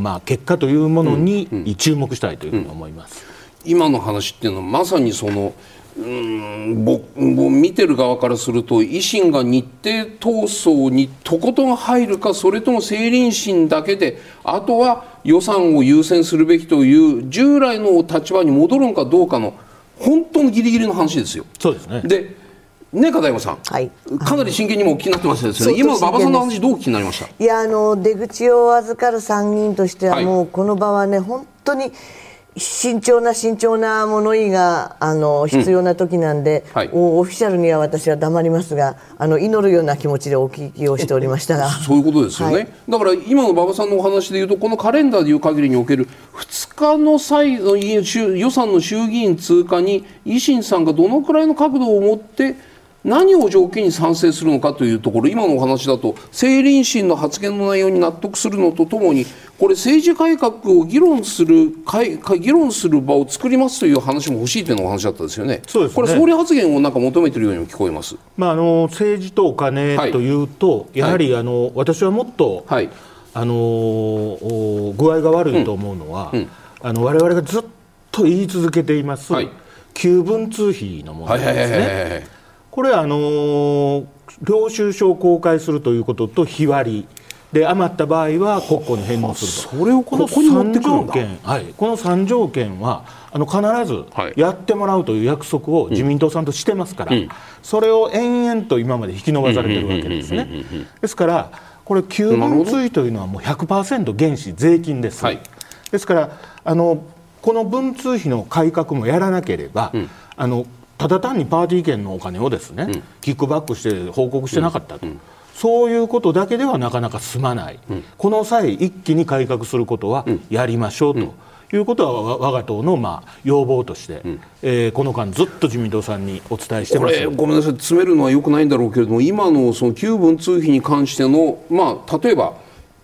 まあ結果というものに注目したいというふうに思います。今の話っていうのはまさにそのうん僕見てる側からすると維新が日程闘争にとことん入るかそれとも政倫審だけであとは予算を優先するべきという従来の立場に戻るのかどうかの本当のギリギリの話ですよ。そうですね。でね片山さん、はい、かなり真剣にもお気になってましたですね、今馬場さんの話どうお気になりました？いやあの出口を預かる参議院としてはもうこの場はね、本当に慎重な慎重な物言いがあの必要な時なんで、うんはい、オフィシャルには私は黙りますがあの祈るような気持ちでお聞きをしておりましたが。そういうことですよね、はい、だから今の馬場さんのお話でいうとこのカレンダーでいう限りにおける2日の際の予算の衆議院通過に維新さんがどのくらいの角度を持って何を条件に賛成するのかというところ今のお話だと政倫審の発言の内容に納得するのとともにこれ政治改革を議論する議論する場を作りますという話も欲しいというのお話だったですよね。そうですね。これ総理発言をなんか求めているようにも聞こえます。まああの政治とお金というと、はい、やはり、あの私はもっと、はい、あの具合が悪いと思うのは、うん。うん、あの我々がずっと言い続けています、はい、旧文通費の問題ですね。これあの領収書を公開するということと日割り。で余った場合は国庫に返納すると。それをこの3条件、はい、この3条件はあの必ずやってもらうという約束を自民党さんとしてますから、うん、それを延々と今まで引き延ばされてるわけですね。ですからこれ旧文通費というのはもう100%原資税金です、はい、ですからあのこの文通費の改革もやらなければ、うん、あのただ単にパーティー券のお金をですね、うん、キックバックして報告してなかったと。そういうことだけではなかなか進まない、うん、この際、一気に改革することはやりましょうと。いうことは我が党のまあ要望として、うん、えー、この間、ずっと自民党さんにお伝えしてます。ごめんなさい、詰めるのはよくないんだろうけれども、今のその旧文通費に関しての、まあ、例えば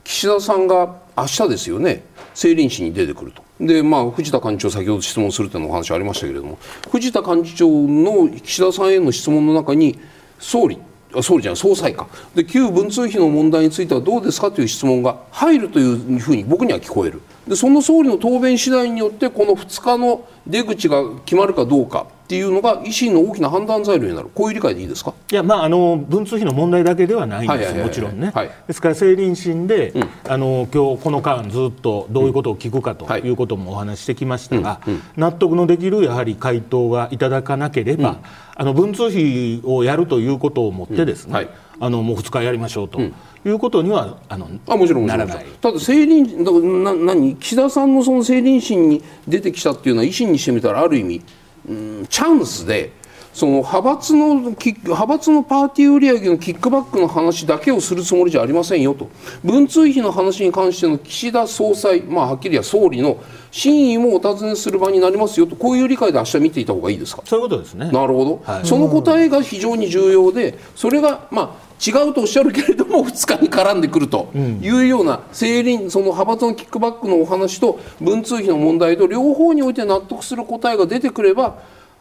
岸田さんが明日ですよね、政倫審に出てくると。でまあ、藤田幹事長、先ほど質問するというのお話ありましたけれども、藤田幹事長の岸田さんへの質問の中に、総理、総理じゃない総裁か。で旧文通費の問題についてはどうですかという質問が入るというふうに僕には聞こえる。でその総理の答弁次第によってこの2日の出口が決まるかどうかっていうのが維新の大きな判断材料になる、こういう理解でいいですか？いや、まあ、あの文通費の問題だけではないんです、もちろんね、はい、ですから、政倫審で、うん、あの今日この間、ずっとどういうことを聞くかとい。うこともお話してきましたが、うん。うん、納得のできるやはり回答がいただかなければ、あの文通費をやるということをもってですね、はい、あのもう2日やりましょうと。いうことにはあのあもちろんならない。ただ政倫だな何？岸田さんのその政倫審に出てきたっていうのは維新にしてみたらある意味うんチャンスでその派閥の派閥のパーティー売上のキックバックの話だけをするつもりじゃありませんよと。文通費の話に関しての岸田総裁、まあ、はっきり言総理の真意もお尋ねする場になりますよと。こういう理解で明日見ていた方がいいですか？そういうことですね。なるほど、はい、その答えが非常に重要でそれがまあ違うとおっしゃるけれども2日に絡んでくるというような政倫その派閥のキックバックのお話と文通費の問題と両方において納得する答えが出てくれば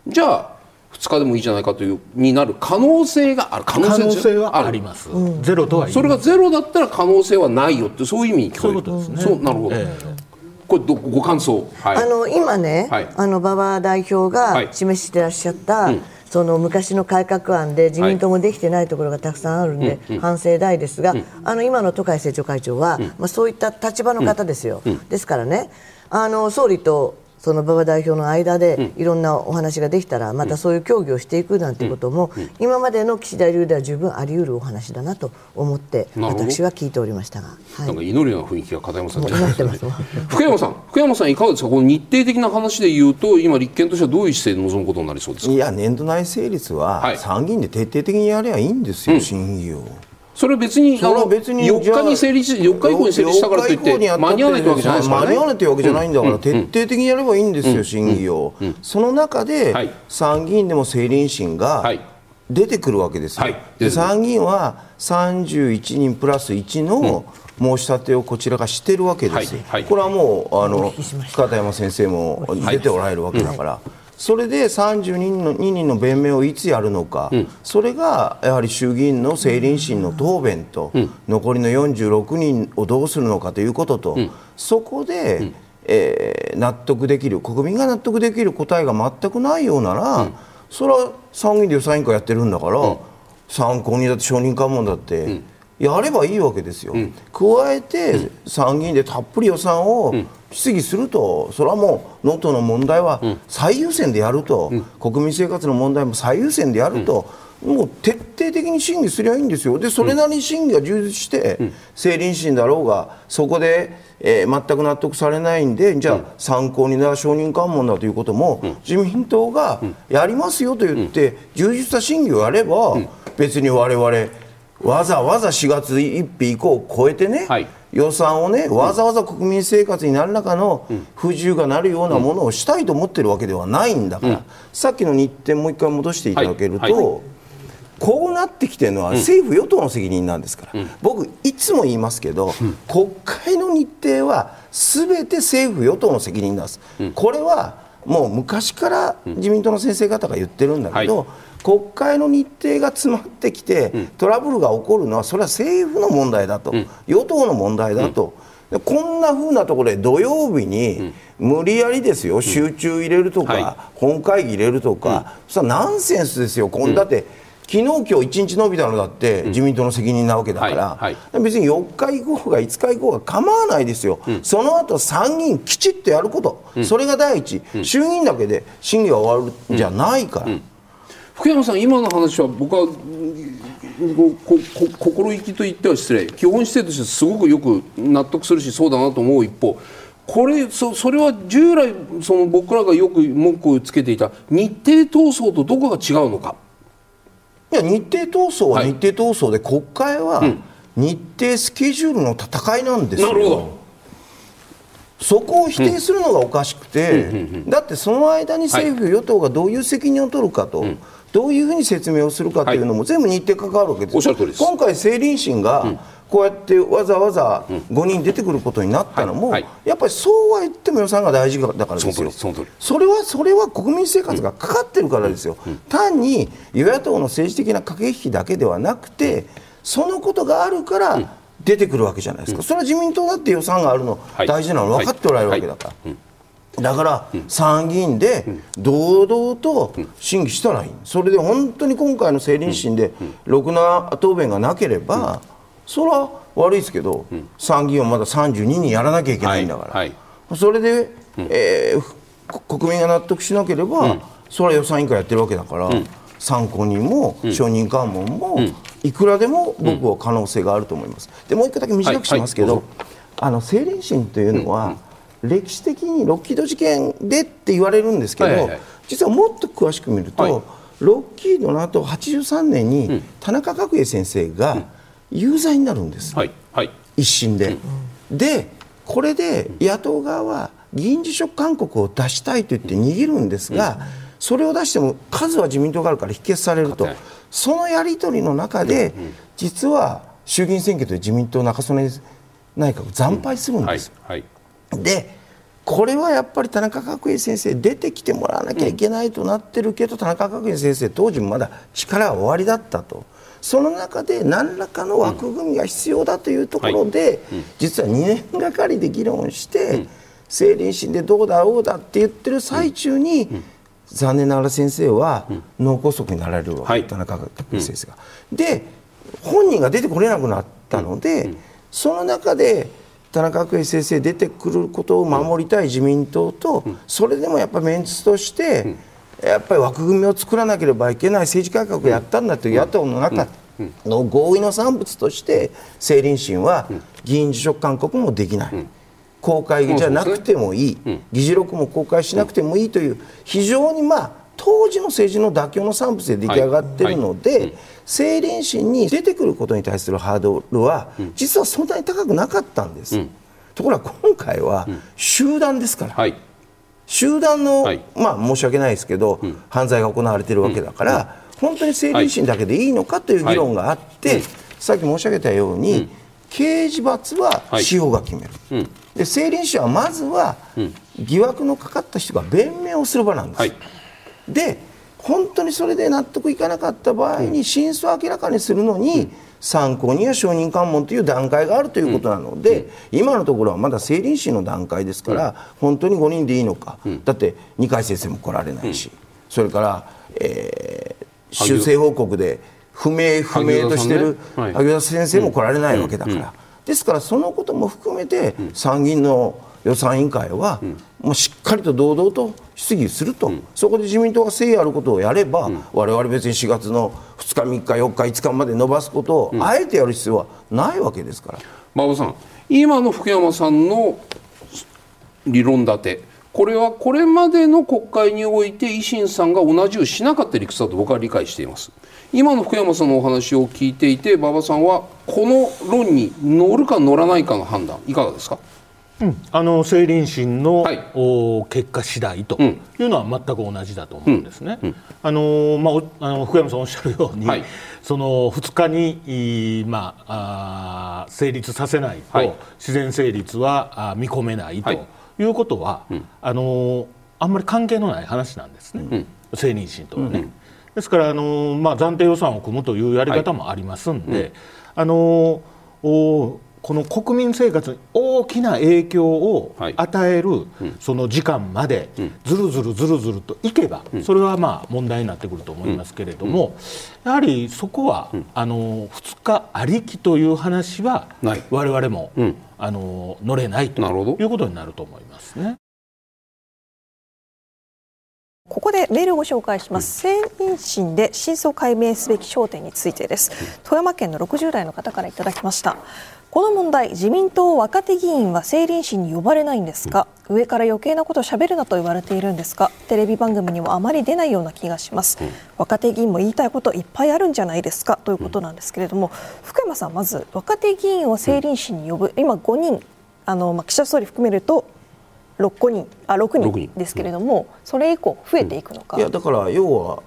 じゃあ2日でもいいじゃないかというになる可能性がある。可能性はあります、うん、ゼロとはそれがゼロだったら可能性はないよってそういう意味に聞こえる。そういうことですね。そうなるほど、えーこれご感想、はい、あの今ね、はい、あの馬場代表が示してらっしゃった、はいうん。その昔の改革案で自民党もできてないところがたくさんあるんで、反省大ですが、あの今の都会政調会長は、まあ、そういった立場の方ですよ、ですからねあの総理とその馬場代表の間でいろんなお話ができたらまたそういう協議をしていくなんていうことも今までの岸田流では十分あり得るお話だなと思って私は聞いておりましたが、はい、なんか祈るような雰囲気が片山さん福山さん福山さんいかがですか？この日程的な話でいうと今立憲としてはどういう姿勢で臨むことになりそうですか？いや年度内成立は参議院で徹底的にやればいいんですよ、審議を。それ別に、あの別に4日に成立、4日以降に成立したからといって、間に合わないってわけじゃないですから、間に合わないってわけじゃないんだから、徹底的にやればいいんですよ、審議を。その中で、参議院でも政倫審が出てくるわけですよ。参議院は31人プラス1の、申し立てをこちらがしてるわけです、これはもうあの片山先生も出ておられるわけだから。それで32人の ,2 人の弁明をいつやるのか、うん、それがやはり衆議院の政倫審の答弁と、うん、残りの46人をどうするのかということと、うん、そこで、うん、えー、納得できる国民が納得できる答えが全くないようなら、それは参議院で予算委員会やってるんだから、参考人だって承認喚問だって。やればいいわけですよ、加えて参議院でたっぷり予算を質疑すると、それはもう能登の問題は最優先でやると、国民生活の問題も最優先でやると。もう徹底的に審議すりゃいいんですよ、でそれなりに審議が充実して、政倫審だろうが、そこで、えー、全く納得されないんで、じゃあ、参考にな承認喚問だということも、自民党がやりますよと言って、充実した審議をやれば、別に我々わざわざ4月1日以降を超えてね、はい、予算をね、わざわざ国民生活に何らかの不自由がなるようなものをしたいと思ってるわけではないんだから、うん、さっきの日程もう一回戻していただけると、こうなってきてるのは政府・与党の責任なんですから、うん、僕、いつも言いますけど、うん、国会の日程はすべて政府・与党の責任なんです、うん、これはもう昔から自民党の先生方が言ってるんだけど、はい国会の日程が詰まってきて、トラブルが起こるのはそれは政府の問題だと、与党の問題だと、こんなふうなところで土曜日に無理やりですよ、集中入れるとか、本会議入れるとか、それはナンセンスですよ、こんだって。昨日今日1日伸びたのだって自民党の責任なわけだから、別に4日以降が5日以降が構わないですよ、うん、その後参議院きちっとやること、うん、それが第一、うん、衆議院だけで審議が終わるんじゃないから。福山さん、今の話は僕はここ心意気と言っては失礼。基本姿勢としてすごくよく納得するしそうだなと思う一方。これそそれは従来その僕らがよく文句をつけていた日程闘争とどこが違うのか。いや日程闘争は日程闘争で、国会は日程スケジュールの戦いなんですよ。なるほど。そこを否定するのがおかしくて、だってその間に政府、与党がどういう責任を取るかと、どういうふうに説明をするかというのも全部日程関わるわけです。今回、政倫審が、こうやってわざわざ5人出てくることになったのも、はい。はい、やっぱりそうは言っても予算が大事だからですよ。それはそれは国民生活がかかってるからですよ、うん。うん、単に与野党の政治的な駆け引きだけではなくてそのことがあるから出てくるわけじゃないですか、それは自民党だって予算があるの、大事なの分かっておられるわけだから。だから参議院で堂々と審議したらいい、それで本当に今回の政倫審でろくな答弁がなければ、それは悪いですけど、うん、参議院をまだ32人やらなきゃいけないんだから、はいはい、それで、うん、えー、国民が納得しなければ、うん、それは予算委員会やってるわけだから、参考人も承認喚問も、いくらでも僕は可能性があると思います。でもう一個だけ短くしますけど、はい、あの政倫審というのは、歴史的にロッキード事件でって言われるんですけど、はいはい。はい、実はもっと詳しく見ると、はい、ロッキードの後83年に田中角栄先生が、有罪になるんです、はいはい、一審で。うん、でこれで野党側は議員辞職勧告を出したいと言って逃げるんですが、うん、それを出しても数は自民党があるから否決されると、そのやり取りの中で、実は衆議院選挙で自民党中曽根内閣惨敗するんです。はいはい、でこれはやっぱり田中角栄先生出てきてもらわなきゃいけないとなってるけど、田中角栄先生当時もまだ力は終わりだったと。その中で何らかの枠組みが必要だというところで、実は2年がかりで議論して、政倫審でどうだどうだって言ってる最中に、残念ながら先生は脳梗塞になられるわけ、はい、田中角先生が。で本人が出てこれなくなったので、その中で田中角栄先生出てくることを守りたい自民党と、それでもやっぱメンツとして、やっぱり枠組みを作らなければいけない政治改革をやったんだという野党の中の合意の産物として政倫審は議員辞職勧告もできない。公開じゃなくてもいい、議事録も公開しなくてもいいという非常にまあ当時の政治の妥協の産物で出来上がっているので、政倫審に出てくることに対するハードルは実はそんなに高くなかったんです。ところが今回は集団ですから。はい。集団の、はい、まあ、申し訳ないですけど、うん、犯罪が行われているわけだから、うん、本当に政倫審だけでいいのかという議論があって、はい、さっき申し上げたように、うん、刑事罰は司法が決める、で政倫審はまずは、疑惑のかかった人が弁明をする場なんです。で本当にそれで納得いかなかった場合に真相を明らかにするのに、参考人や承認喚問という段階があるということなので、うん、今のところはまだ成倫審の段階ですから、うん、本当に5人でいいのか、うん、だって二階先生も来られないし、それから、えー、修正報告で不明不明としてる萩生田先生も来られないわけだから、ですからそのことも含めて参議院の予算委員会は、もうしっかりと堂々と質疑すると、うん、そこで自民党が誠意あることをやれば、うん、我々別に4月の2日、3日、4日、5日まで伸ばすことを、あえてやる必要はないわけですから。馬場さん今の福山さんの理論立てこれはこれまでの国会において維新さんが同じをしなかった理屈だと僕は理解しています。今の福山さんのお話を聞いていて馬場さんはこの論に乗るか乗らないかの判断いかがですか？うん、あの政倫審の、はい、お結果次第というのは全く同じだと思うんですね。うん。うん、あのまあ、あの福山さんおっしゃるように、はい、その2日に、まあ、あ成立させないと、はい、自然成立はあ見込めないとい。うことは、あのあんまり関係のない話なんですね、政倫審とはね。ですからあの、まあ、暫定予算を組むというやり方もありますんで、あのおこの国民生活に大きな影響を与える、その時間までずるずるずるずるといけば、それはまあ問題になってくると思いますけれども、やはりそこは、あの2日ありきという話は、我々も、あの乗れないということになると思いますね。ここでメールをご紹介します。政妊審で真相解明すべき焦点についてです。富山県の60代の方からいただきました。この問題自民党若手議員は政倫審に呼ばれないんですか、うん、上から余計なことをしゃべるなと言われているんですか？テレビ番組にもあまり出ないような気がします、うん、若手議員も言いたいこといっぱいあるんじゃないですか？ということなんですけれども、うん、福山さんまず若手議員を政倫審に呼ぶ。今5人あの、まあ、岸田総理含めると6人あ6人ですけれども、それ以降増えていくのか、いやだから要は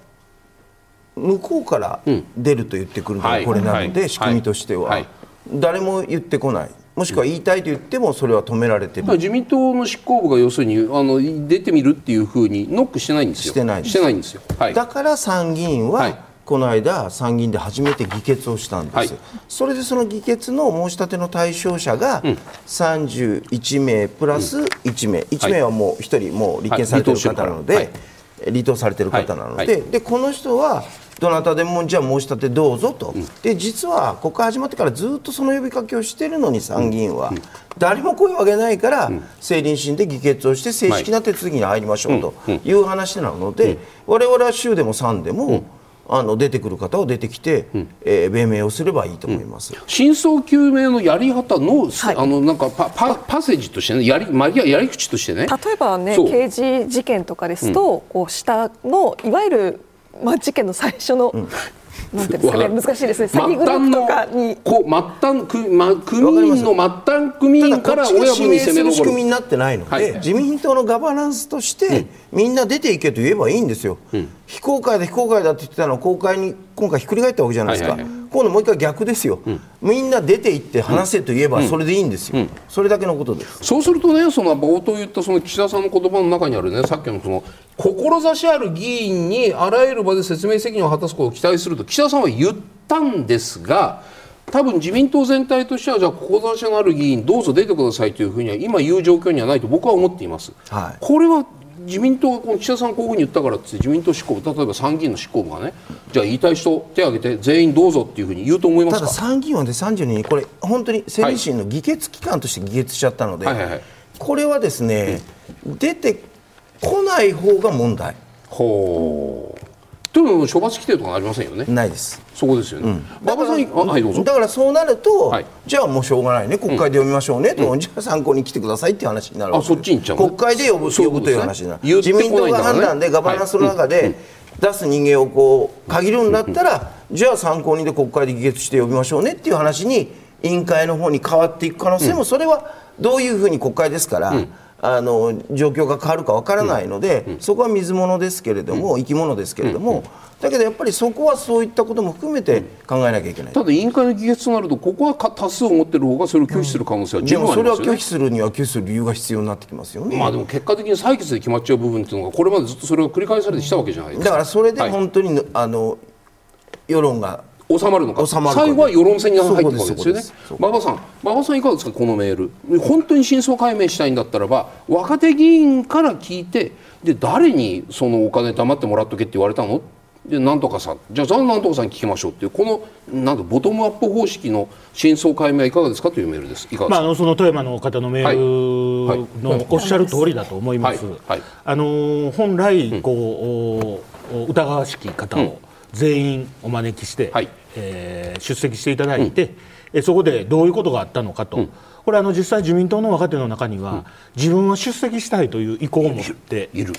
向こうから出ると言ってくるのがこれなので、仕組みとしては。はい誰も言ってこない。もしくは言いたいと言ってもそれは止められてる。自民党の執行部が要するにあの出てみるっていうふうにノックしてないんですよ。してないしてないんですよ、はい、だから参議院は、はい、この間参議院で初めて議決をしたんです、はい、それでその議決の申し立ての対象者が31名プラス1名、うん、1名はもう1人もう立憲されている方なので、離党されている方なので,、でこの人はどなたでもじゃあ申し立てどうぞと、うん、で実は国会始まってからずっとその呼びかけをしているのに参議院は、うん、誰も声を上げないから、政倫審で議決をして正式な手続きに入りましょうとい。う話なので、われわれは州でも3でも、あの出てくる方は出てきて、うん、えー、弁明をすればいいと思います、うん、真相究明のやり方の、はい、あのなんかパパパセージとしてねやりやり口としてね。例えばね刑事事件とかですと、うん、こう下のいわゆるまあ、事件の最初の、うんなんていうんですかね、難しいですね、詐欺グループとかに。こう末端く、ま、組員の末端組員から親分に攻める。仕組みになってないので、はい、自民党のガバナンスとして、みんな出ていけと言えばいいんですよ、うん、非公開だ、非公開だって言ってたのを公開に今回ひっくり返ったわけじゃないですか、はいはいはい、今度もう一回逆ですよ、うん、みんな出ていって話せと言えばそれでいいんですよ、うん、それだけのことです。そうするとね、その冒頭言ったその岸田さんの言葉の中にあるね、さっきのその志ある議員にあらゆる場で説明責任を果たすことを期待すると岸田さんは言ったんですが。多分自民党全体としてはじゃあ志のある議員どうぞ出てくださいというふうには今言う状況にはないと僕は思っています。はい、これは自民党がこの岸田さんこういうふうに言ったからって自民党執行部例えば参議院の執行部がねじゃあ言いたい人手を挙げて全員どうぞっていうふうに言うと思いますただ参議院はで30人これ本当に政理審の議決機関として議決しちゃったので、はい。はいはい、これはですね、うん、出てこない方が問題。ほうというの処罰規定とかありませんよね。ないです。そこですよね。馬、う、場、ん、さん、はいどうぞ。だからそうなると、はい、じゃあもうしょうがないね。国会で読みましょうねと、うん、じゃあ参考に来てくださいっていう話になるあ、そっちに。国会で呼ぶ、呼ぶという話になる。自民党が判断でガバナンスの中で、出す人間をこう限るんだったら、じゃあ参考人で国会で議決して呼びましょうねっていう話に委員会の方に変わっていく可能性も、それはどういうふうに国会ですから。あの状況が変わるかわからないので、うん。うん、そこは水物ですけれども、うん、生き物ですけれども、だけどやっぱりそこはそういったことも含めて考えなきゃいけない、ただ委員会の議決となるとここは多数を持っている方がそれを拒否する可能性は十分ありますよ、ね、それは拒否するには拒否する理由が必要になってきますよね、まあ、でも結果的に採決で決まっちゃう部分っていうのがこれまでずっとそれが繰り返されてきたわけじゃないですか。だからそれで本当に、はい、あの世論が収まるのか。最後は世論戦に入っていくわけですよね。馬場さん馬場さんいかがですか？このメール。本当に真相解明したいんだったらば若手議員から聞いてで誰にそのお金貯まってもらっとけって言われたの？でなんとかさん。じゃあなんとかさんに聞きましょうっていうこのなんボトムアップ方式の真相解明はいかがですかというメールです。いかがですか、まあ、あのその富山の方のメールのおっしゃる通りだと思います、はい。はい、あの本来こう、うん、疑わしき方を全員お招きして、はい、えー、出席していただいて、うん、そこでどういうことがあったのかと。うん。これあの実際自民党の若手の中には、うん、自分は出席したいという意向を持っている。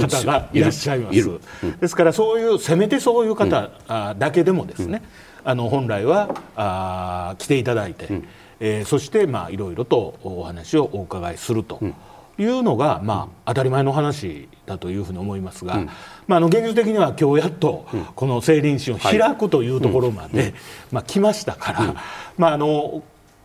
方がいらっしゃいます。ですからそういうせめてそういう方、だけでもですね、あの本来はあ来ていただいて、えー、そしてまあいろいろとお話をお伺いすると。いうのが、まあ、当たり前の話だというふうに思いますが、うん、まあ、あの現実的には今日やっとこの成林審を開くというところまで、まあ、来ましたから、まあ、あの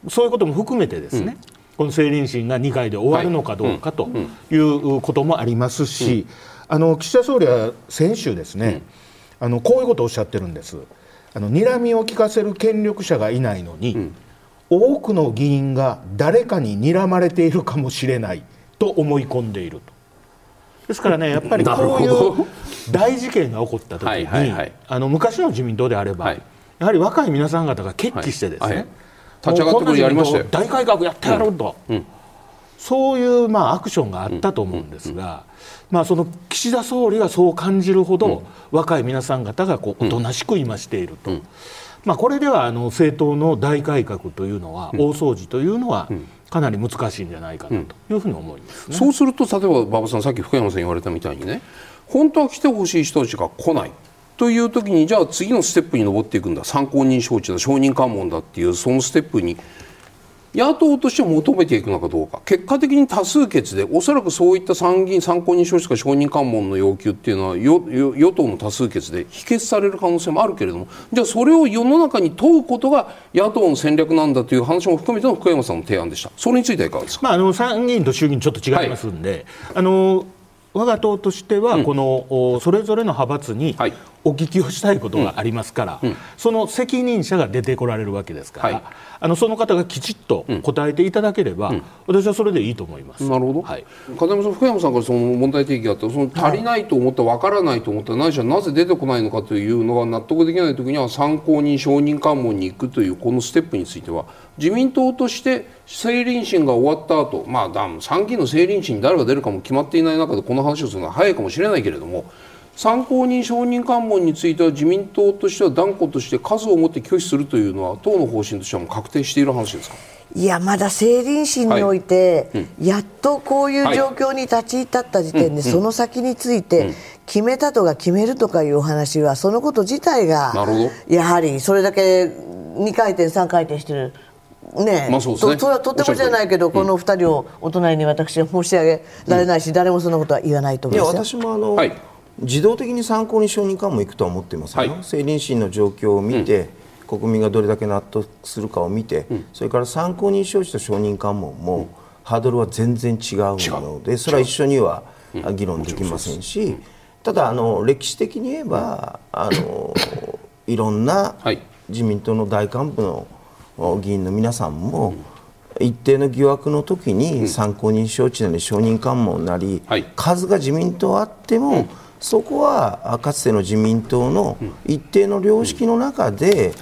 そういうことも含めてですね、この成林審が2回で終わるのかどうかということもありますし、あの岸田総理は先週ですね、あのこういうことをおっしゃってるんです。あの睨みを利かせる権力者がいないのに、うん、多くの議員が誰かに睨まれているかもしれないと思い込んでいると。ですからね やっぱりこういう大事件が起こった時にはいはい、あの昔の自民党であれば、はい、やはり若い皆さん方が決起してですね、立ち上がってくるやりましたよ大改革やってやろうと、うんうん、そういうまあアクションがあったと思うんですが、まあ、その岸田総理がそう感じるほど、若い皆さん方がこうおとなしく今していると、まあ、これではあの政党の大改革というのは、大掃除というのは、かなり難しいんじゃないかなというふうに思います、ね、そうすると例えば馬場さんさっき福山さん言われたみたいにね本当は来てほしい人たちが来ないという時にじゃあ次のステップに登っていくんだ。参考人招致だ承認喚問だっていうそのステップに野党として求めていくのかどうか。結果的に多数決でおそらくそういった参議院参考人招致か承認喚問の要求っていうのは与党の多数決で否決される可能性もあるけれども。じゃあそれを世の中に問うことが野党の戦略なんだという話も含めての福山さんの提案でした。それについてはいかがですか、まあ、あの参議院と衆議院ちょっと違いますんで、はい、あの我が党としては、この、それぞれの派閥にお聞きをしたいことがありますから、その責任者が出てこられるわけですから、あのその方がきちっと答えていただければ、私はそれでいいと思います。なるほど。はい、風間さん、福山さんからその問題提起があった、その足りないと思った、わからないと思った、何しろなぜ出てこないのかというのが納得できないときには、参考人、承認喚問に行くというこのステップについては、自民党として政倫審が終わった後、まあ参議院の政倫審に誰が出るかも決まっていない中でこの話をするのは早いかもしれないけれども参考人承認喚問については自民党としては断固として数を持って拒否するというのは党の方針としてはもう確定している話ですか？いやまだ政倫審において、はい。うん、やっとこういう状況に立ち至った時点で、はい、その先について決めたとか決めるとかいうお話はそのこと自体がやはりそれだけ2回転3回転してるねまあそうですね、それはとてもじゃないけど、この2人をお隣に私は申し上げられないし、誰もそんなことは言わないと思いますいや私もあの、はい、自動的に参考に承認喚問行くとは思っていますよ、はい、政倫審の状況を見て、うん、国民がどれだけ納得するかを見て、うん、それから参考人招致と承認喚問も、うん、ハードルは全然違うのでそれは一緒には議論できませんし、ただあの歴史的に言えばあのいろんな自民党の大幹部の議員の皆さんも、一定の疑惑の時に参考人招致なり承認喚問なり、数が自民党あっても、そこはかつての自民党の一定の良識の中で、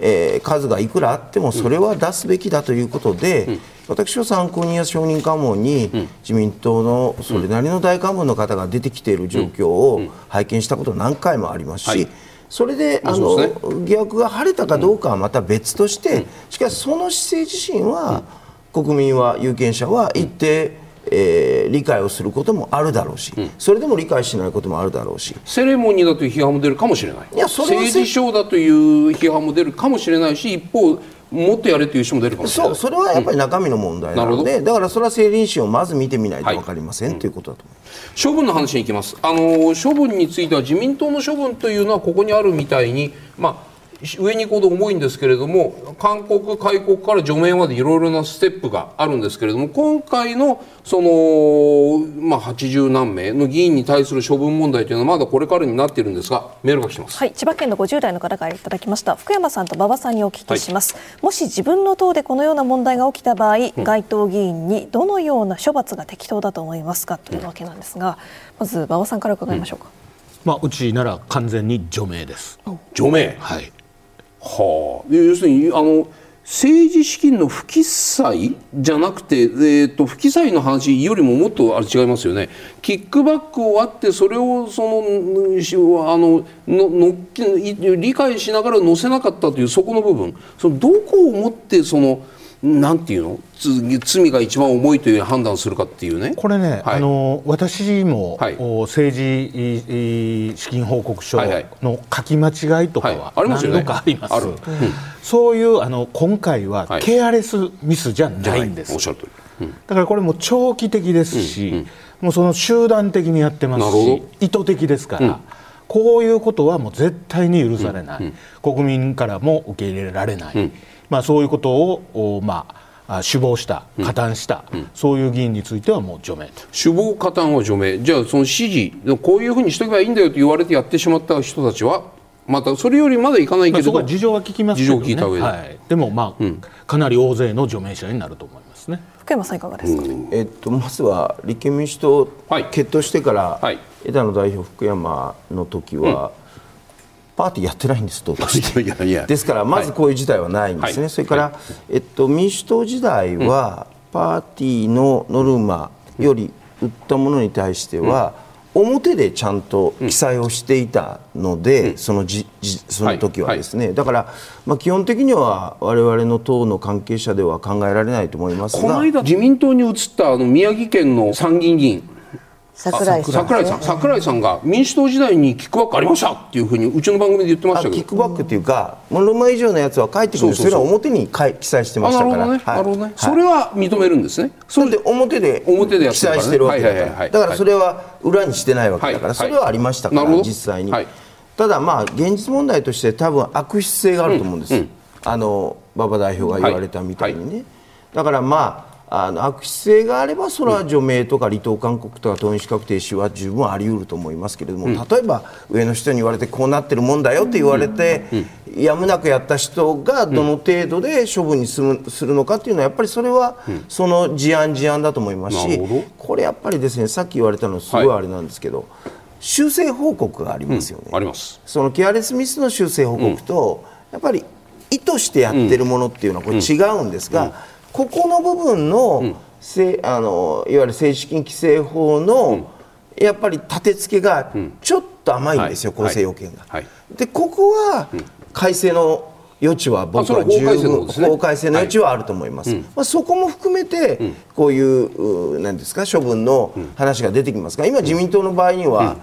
えー、数がいくらあってもそれは出すべきだということで、私は参考人や承認喚問に自民党のそれなりの大幹部の方が出てきている状況を拝見したこと何回もありますし、それであの、ね、疑惑が晴れたかどうかはまた別として、しかしその姿勢自身は、国民は有権者は一定、えー、理解をすることもあるだろうし、うん、それでも理解しないこともあるだろうし。セレモニーだという批判も出るかもしれない。いやそれ政治ショーだという批判も出るかもしれないし一方もっとやれという人も出るかもしれない。そうそれはやっぱり中身の問題なので、うん、だからそれは政倫審をまず見てみないと分かりません、はい、ということだと思います処分の話にいきます。あの処分については自民党の処分というのはここにあるみたいにまあ上に行くほど重いんですけれども勧告開国から除名までいろいろなステップがあるんですけれども今回のその、まあ、80何名の議員に対する処分問題というのはまだこれからになっているんですがメールが来てます、はい、千葉県の50代の方からいただきました。福山さんと馬場さんにお聞きします、はい、もし自分の党でこのような問題が起きた場合、うん、該当議員にどのような処罰が適当だと思いますかというわけなんですが、まず馬場さんから伺いましょうか、うん、まあ、うちなら完全に除名です。除名。はいはあ、要するにあの政治資金の不記載じゃなくて、えーと、不記載の話よりももっとあれ違いますよね。キックバックをあってそれをそのあののの理解しながら載せなかったというそこの部分。そのどこをもってそのなんていうの？罪が一番重いという判断するかっていうね。これね、はい、あの私も、はい、政治資金報告書の書き間違いとかは何度かあります、はいねうん、そういうあの今回はケアレスミスじゃないんです、うん、だからこれも長期的ですし、うんうん、もうその集団的にやってますし意図的ですから。こういうことはもう絶対に許されない、国民からも受け入れられない、まあ、そういうことを、まあ、首謀した、加担した、うん、そういう議員についてはもう除名と。首謀、加担は除名、じゃあ、その指示、こういうふうにしとけばいいんだよと言われてやってしまった人たちは、またそれよりまだいかないけど、まあ、事情は聞きますけど、ね、事情聞いた上で、はい、でも、まあ、うん、かなり大勢の除名者になると思いますね。福山さんいかがですか、うん、えっと、まずは立憲民主党、はい、決闘してから、はい、枝野代表、福山の時は、パーティーやってないんです党として。ですからまずこういう事態はないんですね、はい、それから、えっと、民主党時代は、パーティーのノルマより売ったものに対しては、表でちゃんと記載をしていたので、うん、そのじその時はですね、だから、まあ、基本的には我々の党の関係者では考えられないと思いますが。この間自民党に移ったあの宮城県の参議院議員桜井さん。桜井さん。桜井さん。が民主党時代にキックバックありました。っていうふうにうちの番組で言ってましたけど。キックバックっていうかモノマ以上のやつは書いてくるそれは表に記載してましたからなるほどね、それは認めるんですね。それで表で表で記載してるわけだから。だからそれは裏にしてないわけだからそれはありましたから実際に。ただまあ現実問題として多分悪質性があると思うんです。あの馬場代表が言われたみたいにね。だからまああの悪質性があればそれは除名とか離党勧告とか党員資格停止は十分あり得ると思いますけれども、うん、例えば上の人に言われてこうなってるもんだよって言われて、うん、やむなくやった人がどの程度で処分にするするのかっていうのはやっぱりそれはその事案事案だと思いますし、これやっぱりですねさっき言われたのすごいあれなんですけど、はい、修正報告がありますよね。あります。そのケアレスミスの修正報告と、やっぱり意図してやってるものっていうのはこれ違うんですが、ここの部分の,、うん、あのいわゆる政治資金規正法の、やっぱり立て付けがちょっと甘いんですよ、構成要件が。でここは改正の余地は僕は十分法改正の余地はあると思います、まあ、そこも含めてこういう何ですか処分の話が出てきますが今自民党の場合には、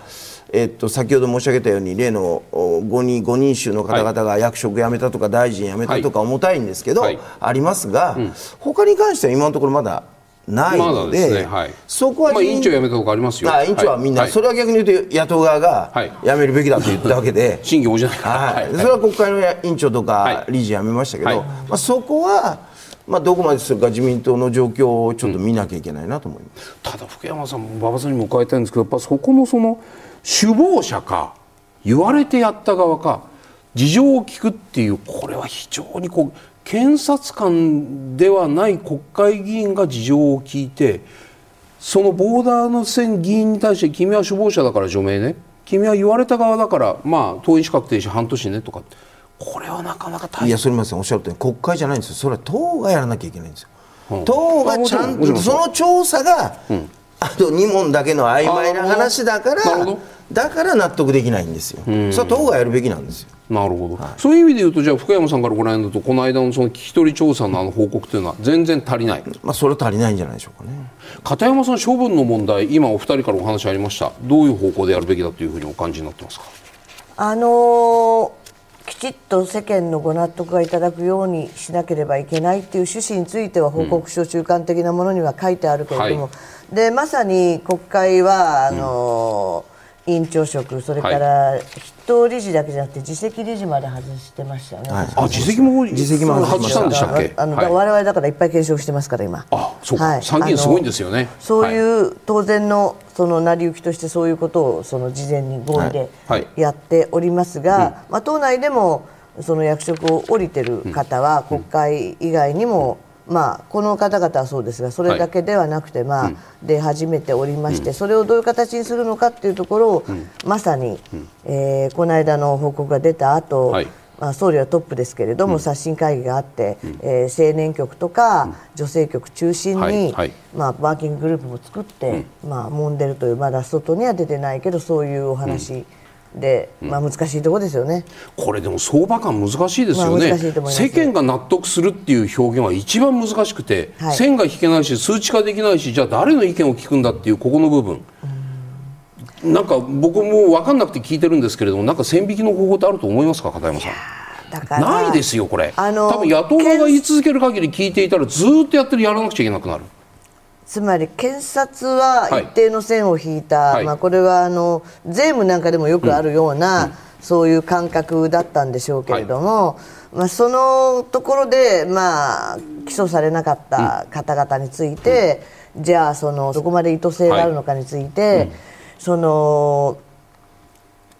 えっと、先ほど申し上げたように例の5人 ,5 人衆の方々が役職辞めたとか大臣辞めたとか重たいんですけど、はい、ありますが、うん、他に関しては今のところまだないので、ね。はい、そこは、まあ、委員長辞めたとかありますよ、委員長はみんな、はい、それは逆に言うと野党側が辞めるべきだと言ったわけで、審議応じないから、はい、それは国会の委員長とか理事辞めましたけど、まあ、そこは。まあ、どこまでするか自民党の状況をちょっと見なきゃいけないなと思います、うん、ただ福山さん馬場さんにも伺いたいんですけどやっぱそこのその首謀者か言われてやった側か事情を聞くっていうこれは非常にこう検察官ではない国会議員が事情を聞いてそのボーダーの線議員に対して君は首謀者だから除名ね。君は言われた側だからまあ党員資格停止半年ねとかこれはなかなか大変。いやそれませんおっしゃるとおり。国会じゃないんですよ。それは党がやらなきゃいけないんですよ、うん、党がちゃんとその調査が、うんあと2問だけの曖昧な話だからだから納得できないんですよ、それは党がやるべきなんですよ。なるほど、はい、そういう意味で言うとじゃあ福山さんからご覧になるとこの間のその聞き取り調査のあの報告というのは全然足りない、まあ、それは足りないんじゃないでしょうかね。片山さん処分の問題今お二人からお話ありました。どういう方向でやるべきだというふうにお感じになってますか？あのー、きちっと世間のご納得がいただくようにしなければいけないっていう趣旨については報告書中間的なものには書いてあるけれども、うんはいでまさに国会はあの、うん、委員長職それから筆頭理事だけじゃなくて次席理事まで外してましたね、はい、あ次席も次席も外した。んでしたっけ？あの、はい、我々だからいっぱい検証してますから今。あそうか、はい、参議院すごいんですよね。そういう当然のその成り行きとしてそういうことをその事前に合意でやっておりますが、はいはい、まあ、党内でもその役職を降りてる方は国会以外にも、うんまあ、この方々はそうですがそれだけではなくて、まあ出始めておりまして、それをどういう形にするのかっていうところを、まさに、えー、この間の報告が出た後、まあ、総理はトップですけれども、刷新会議があって、えー、青年局とか、女性局中心に、まあ、ワーキンググループも作って、まあ、揉んでるというまだ外には出てないけどそういうお話で、まあ難しいところですよね。これでも相場感難しいですよね、まあ世間が納得するっていう表現は一番難しくて、はい線が引けないし数値化できないしじゃあ誰の意見を聞くんだっていうここの部分、なんか僕も分かんなくて聞いてるんですけれどもなんか線引きの方法ってあると思いますか片山さん？ないですよこれ、あの多分野党側が言い続ける限り聞いていたらずーっとやってるやらなくちゃいけなくなる。つまり検察は一定の線を引いた、はい。まあ、これはあの税務なんかでもよくあるような、そういう感覚だったんでしょうけれども、まあ、そのところで、まあ、起訴されなかった方々について、じゃあそのそこまで意図性があるのかについて、その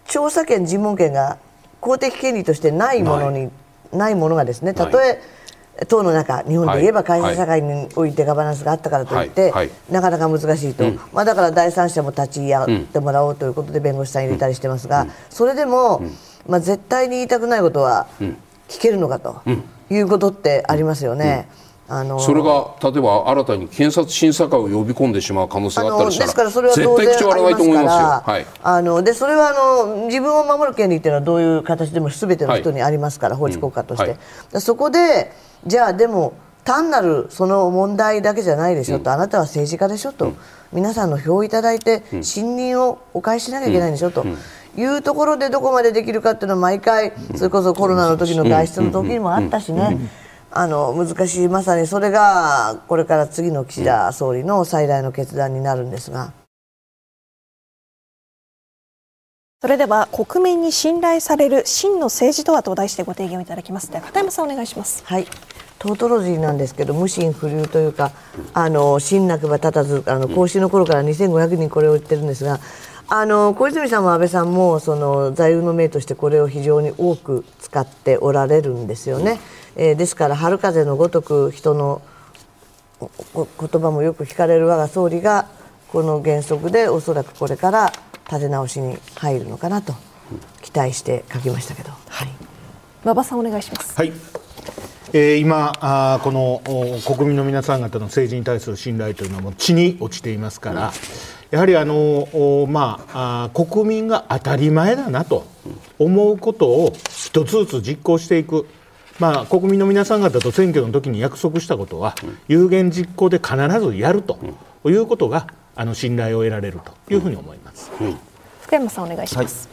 調査権、尋問権が公的権利としてないものにない。ものがですねたとえ党の中日本で言えば会社社会においてガバナンスがあったからといって、はい。はい。なかなか難しいと、まあ、だから第三者も立ち会ってもらおうということで弁護士さん入れたりしてますが、それでも、まあ、絶対に言いたくないことは聞けるのかということってありますよね。あのそれが例えば新たに検察審査会を呼び込んでしまう可能性あがあったりしたらのですからそれは絶当然対口を割らないと思いますよ。あはい。あのでそれはあの自分を守る権利っていうのはどういう形でも全ての人にありますから、法治国家として、うんはい。でそこでじゃあでも単なるその問題だけじゃないでしょと、あなたは政治家でしょと、皆さんの票をいただいて信任をお返ししなきゃいけないんでしょと。いうところでどこまでできるかっていうのは毎回それこそコロナの時の外出の時にもあったしねあの難しいまさにそれがこれから次の岸田総理の最大の決断になるんですが。それでは国民に信頼される真の政治とはと題してご提言をいただきますでは片山さんお願いしますはい、トートロジーなんですけど無心不流というかあの真なくば立たずあの講師の頃から2500人これを言ってるんですがあの小泉さんも安倍さんもその座右の銘としてこれを非常に多く使っておられるんですよね。えーですから春風のごとく人のこ言葉もよく聞かれる我が総理がこの原則でおそらくこれから立て直しに入るのかなと期待して書きましたけど。はい馬場さんお願いしますはい、えー今あーこのお国民の皆さん方の政治に対する信頼というのはもう地に落ちていますから、やはりあのおまああー国民が当たり前だなと思うことを一つずつ実行していく。まあ、国民の皆さん方と選挙の時に約束したことは、有言実行で必ずやるということがあの信頼を得られるというふうに思います。福山さんお願いします、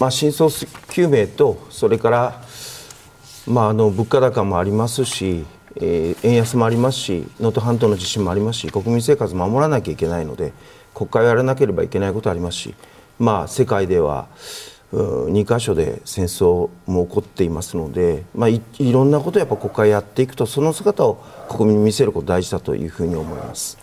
まあ、真相究明とそれから、まあ、あの物価高もありますし、えー円安もありますし能登半島の地震もありますし国民生活守らなきゃいけないので国会をやらなければいけないことありますし、まあ、世界では2か所で戦争も起こっていますので、まあ、いろんなことをやっぱ国会やっていくとその姿を国民に見せること大事だというふうに思います。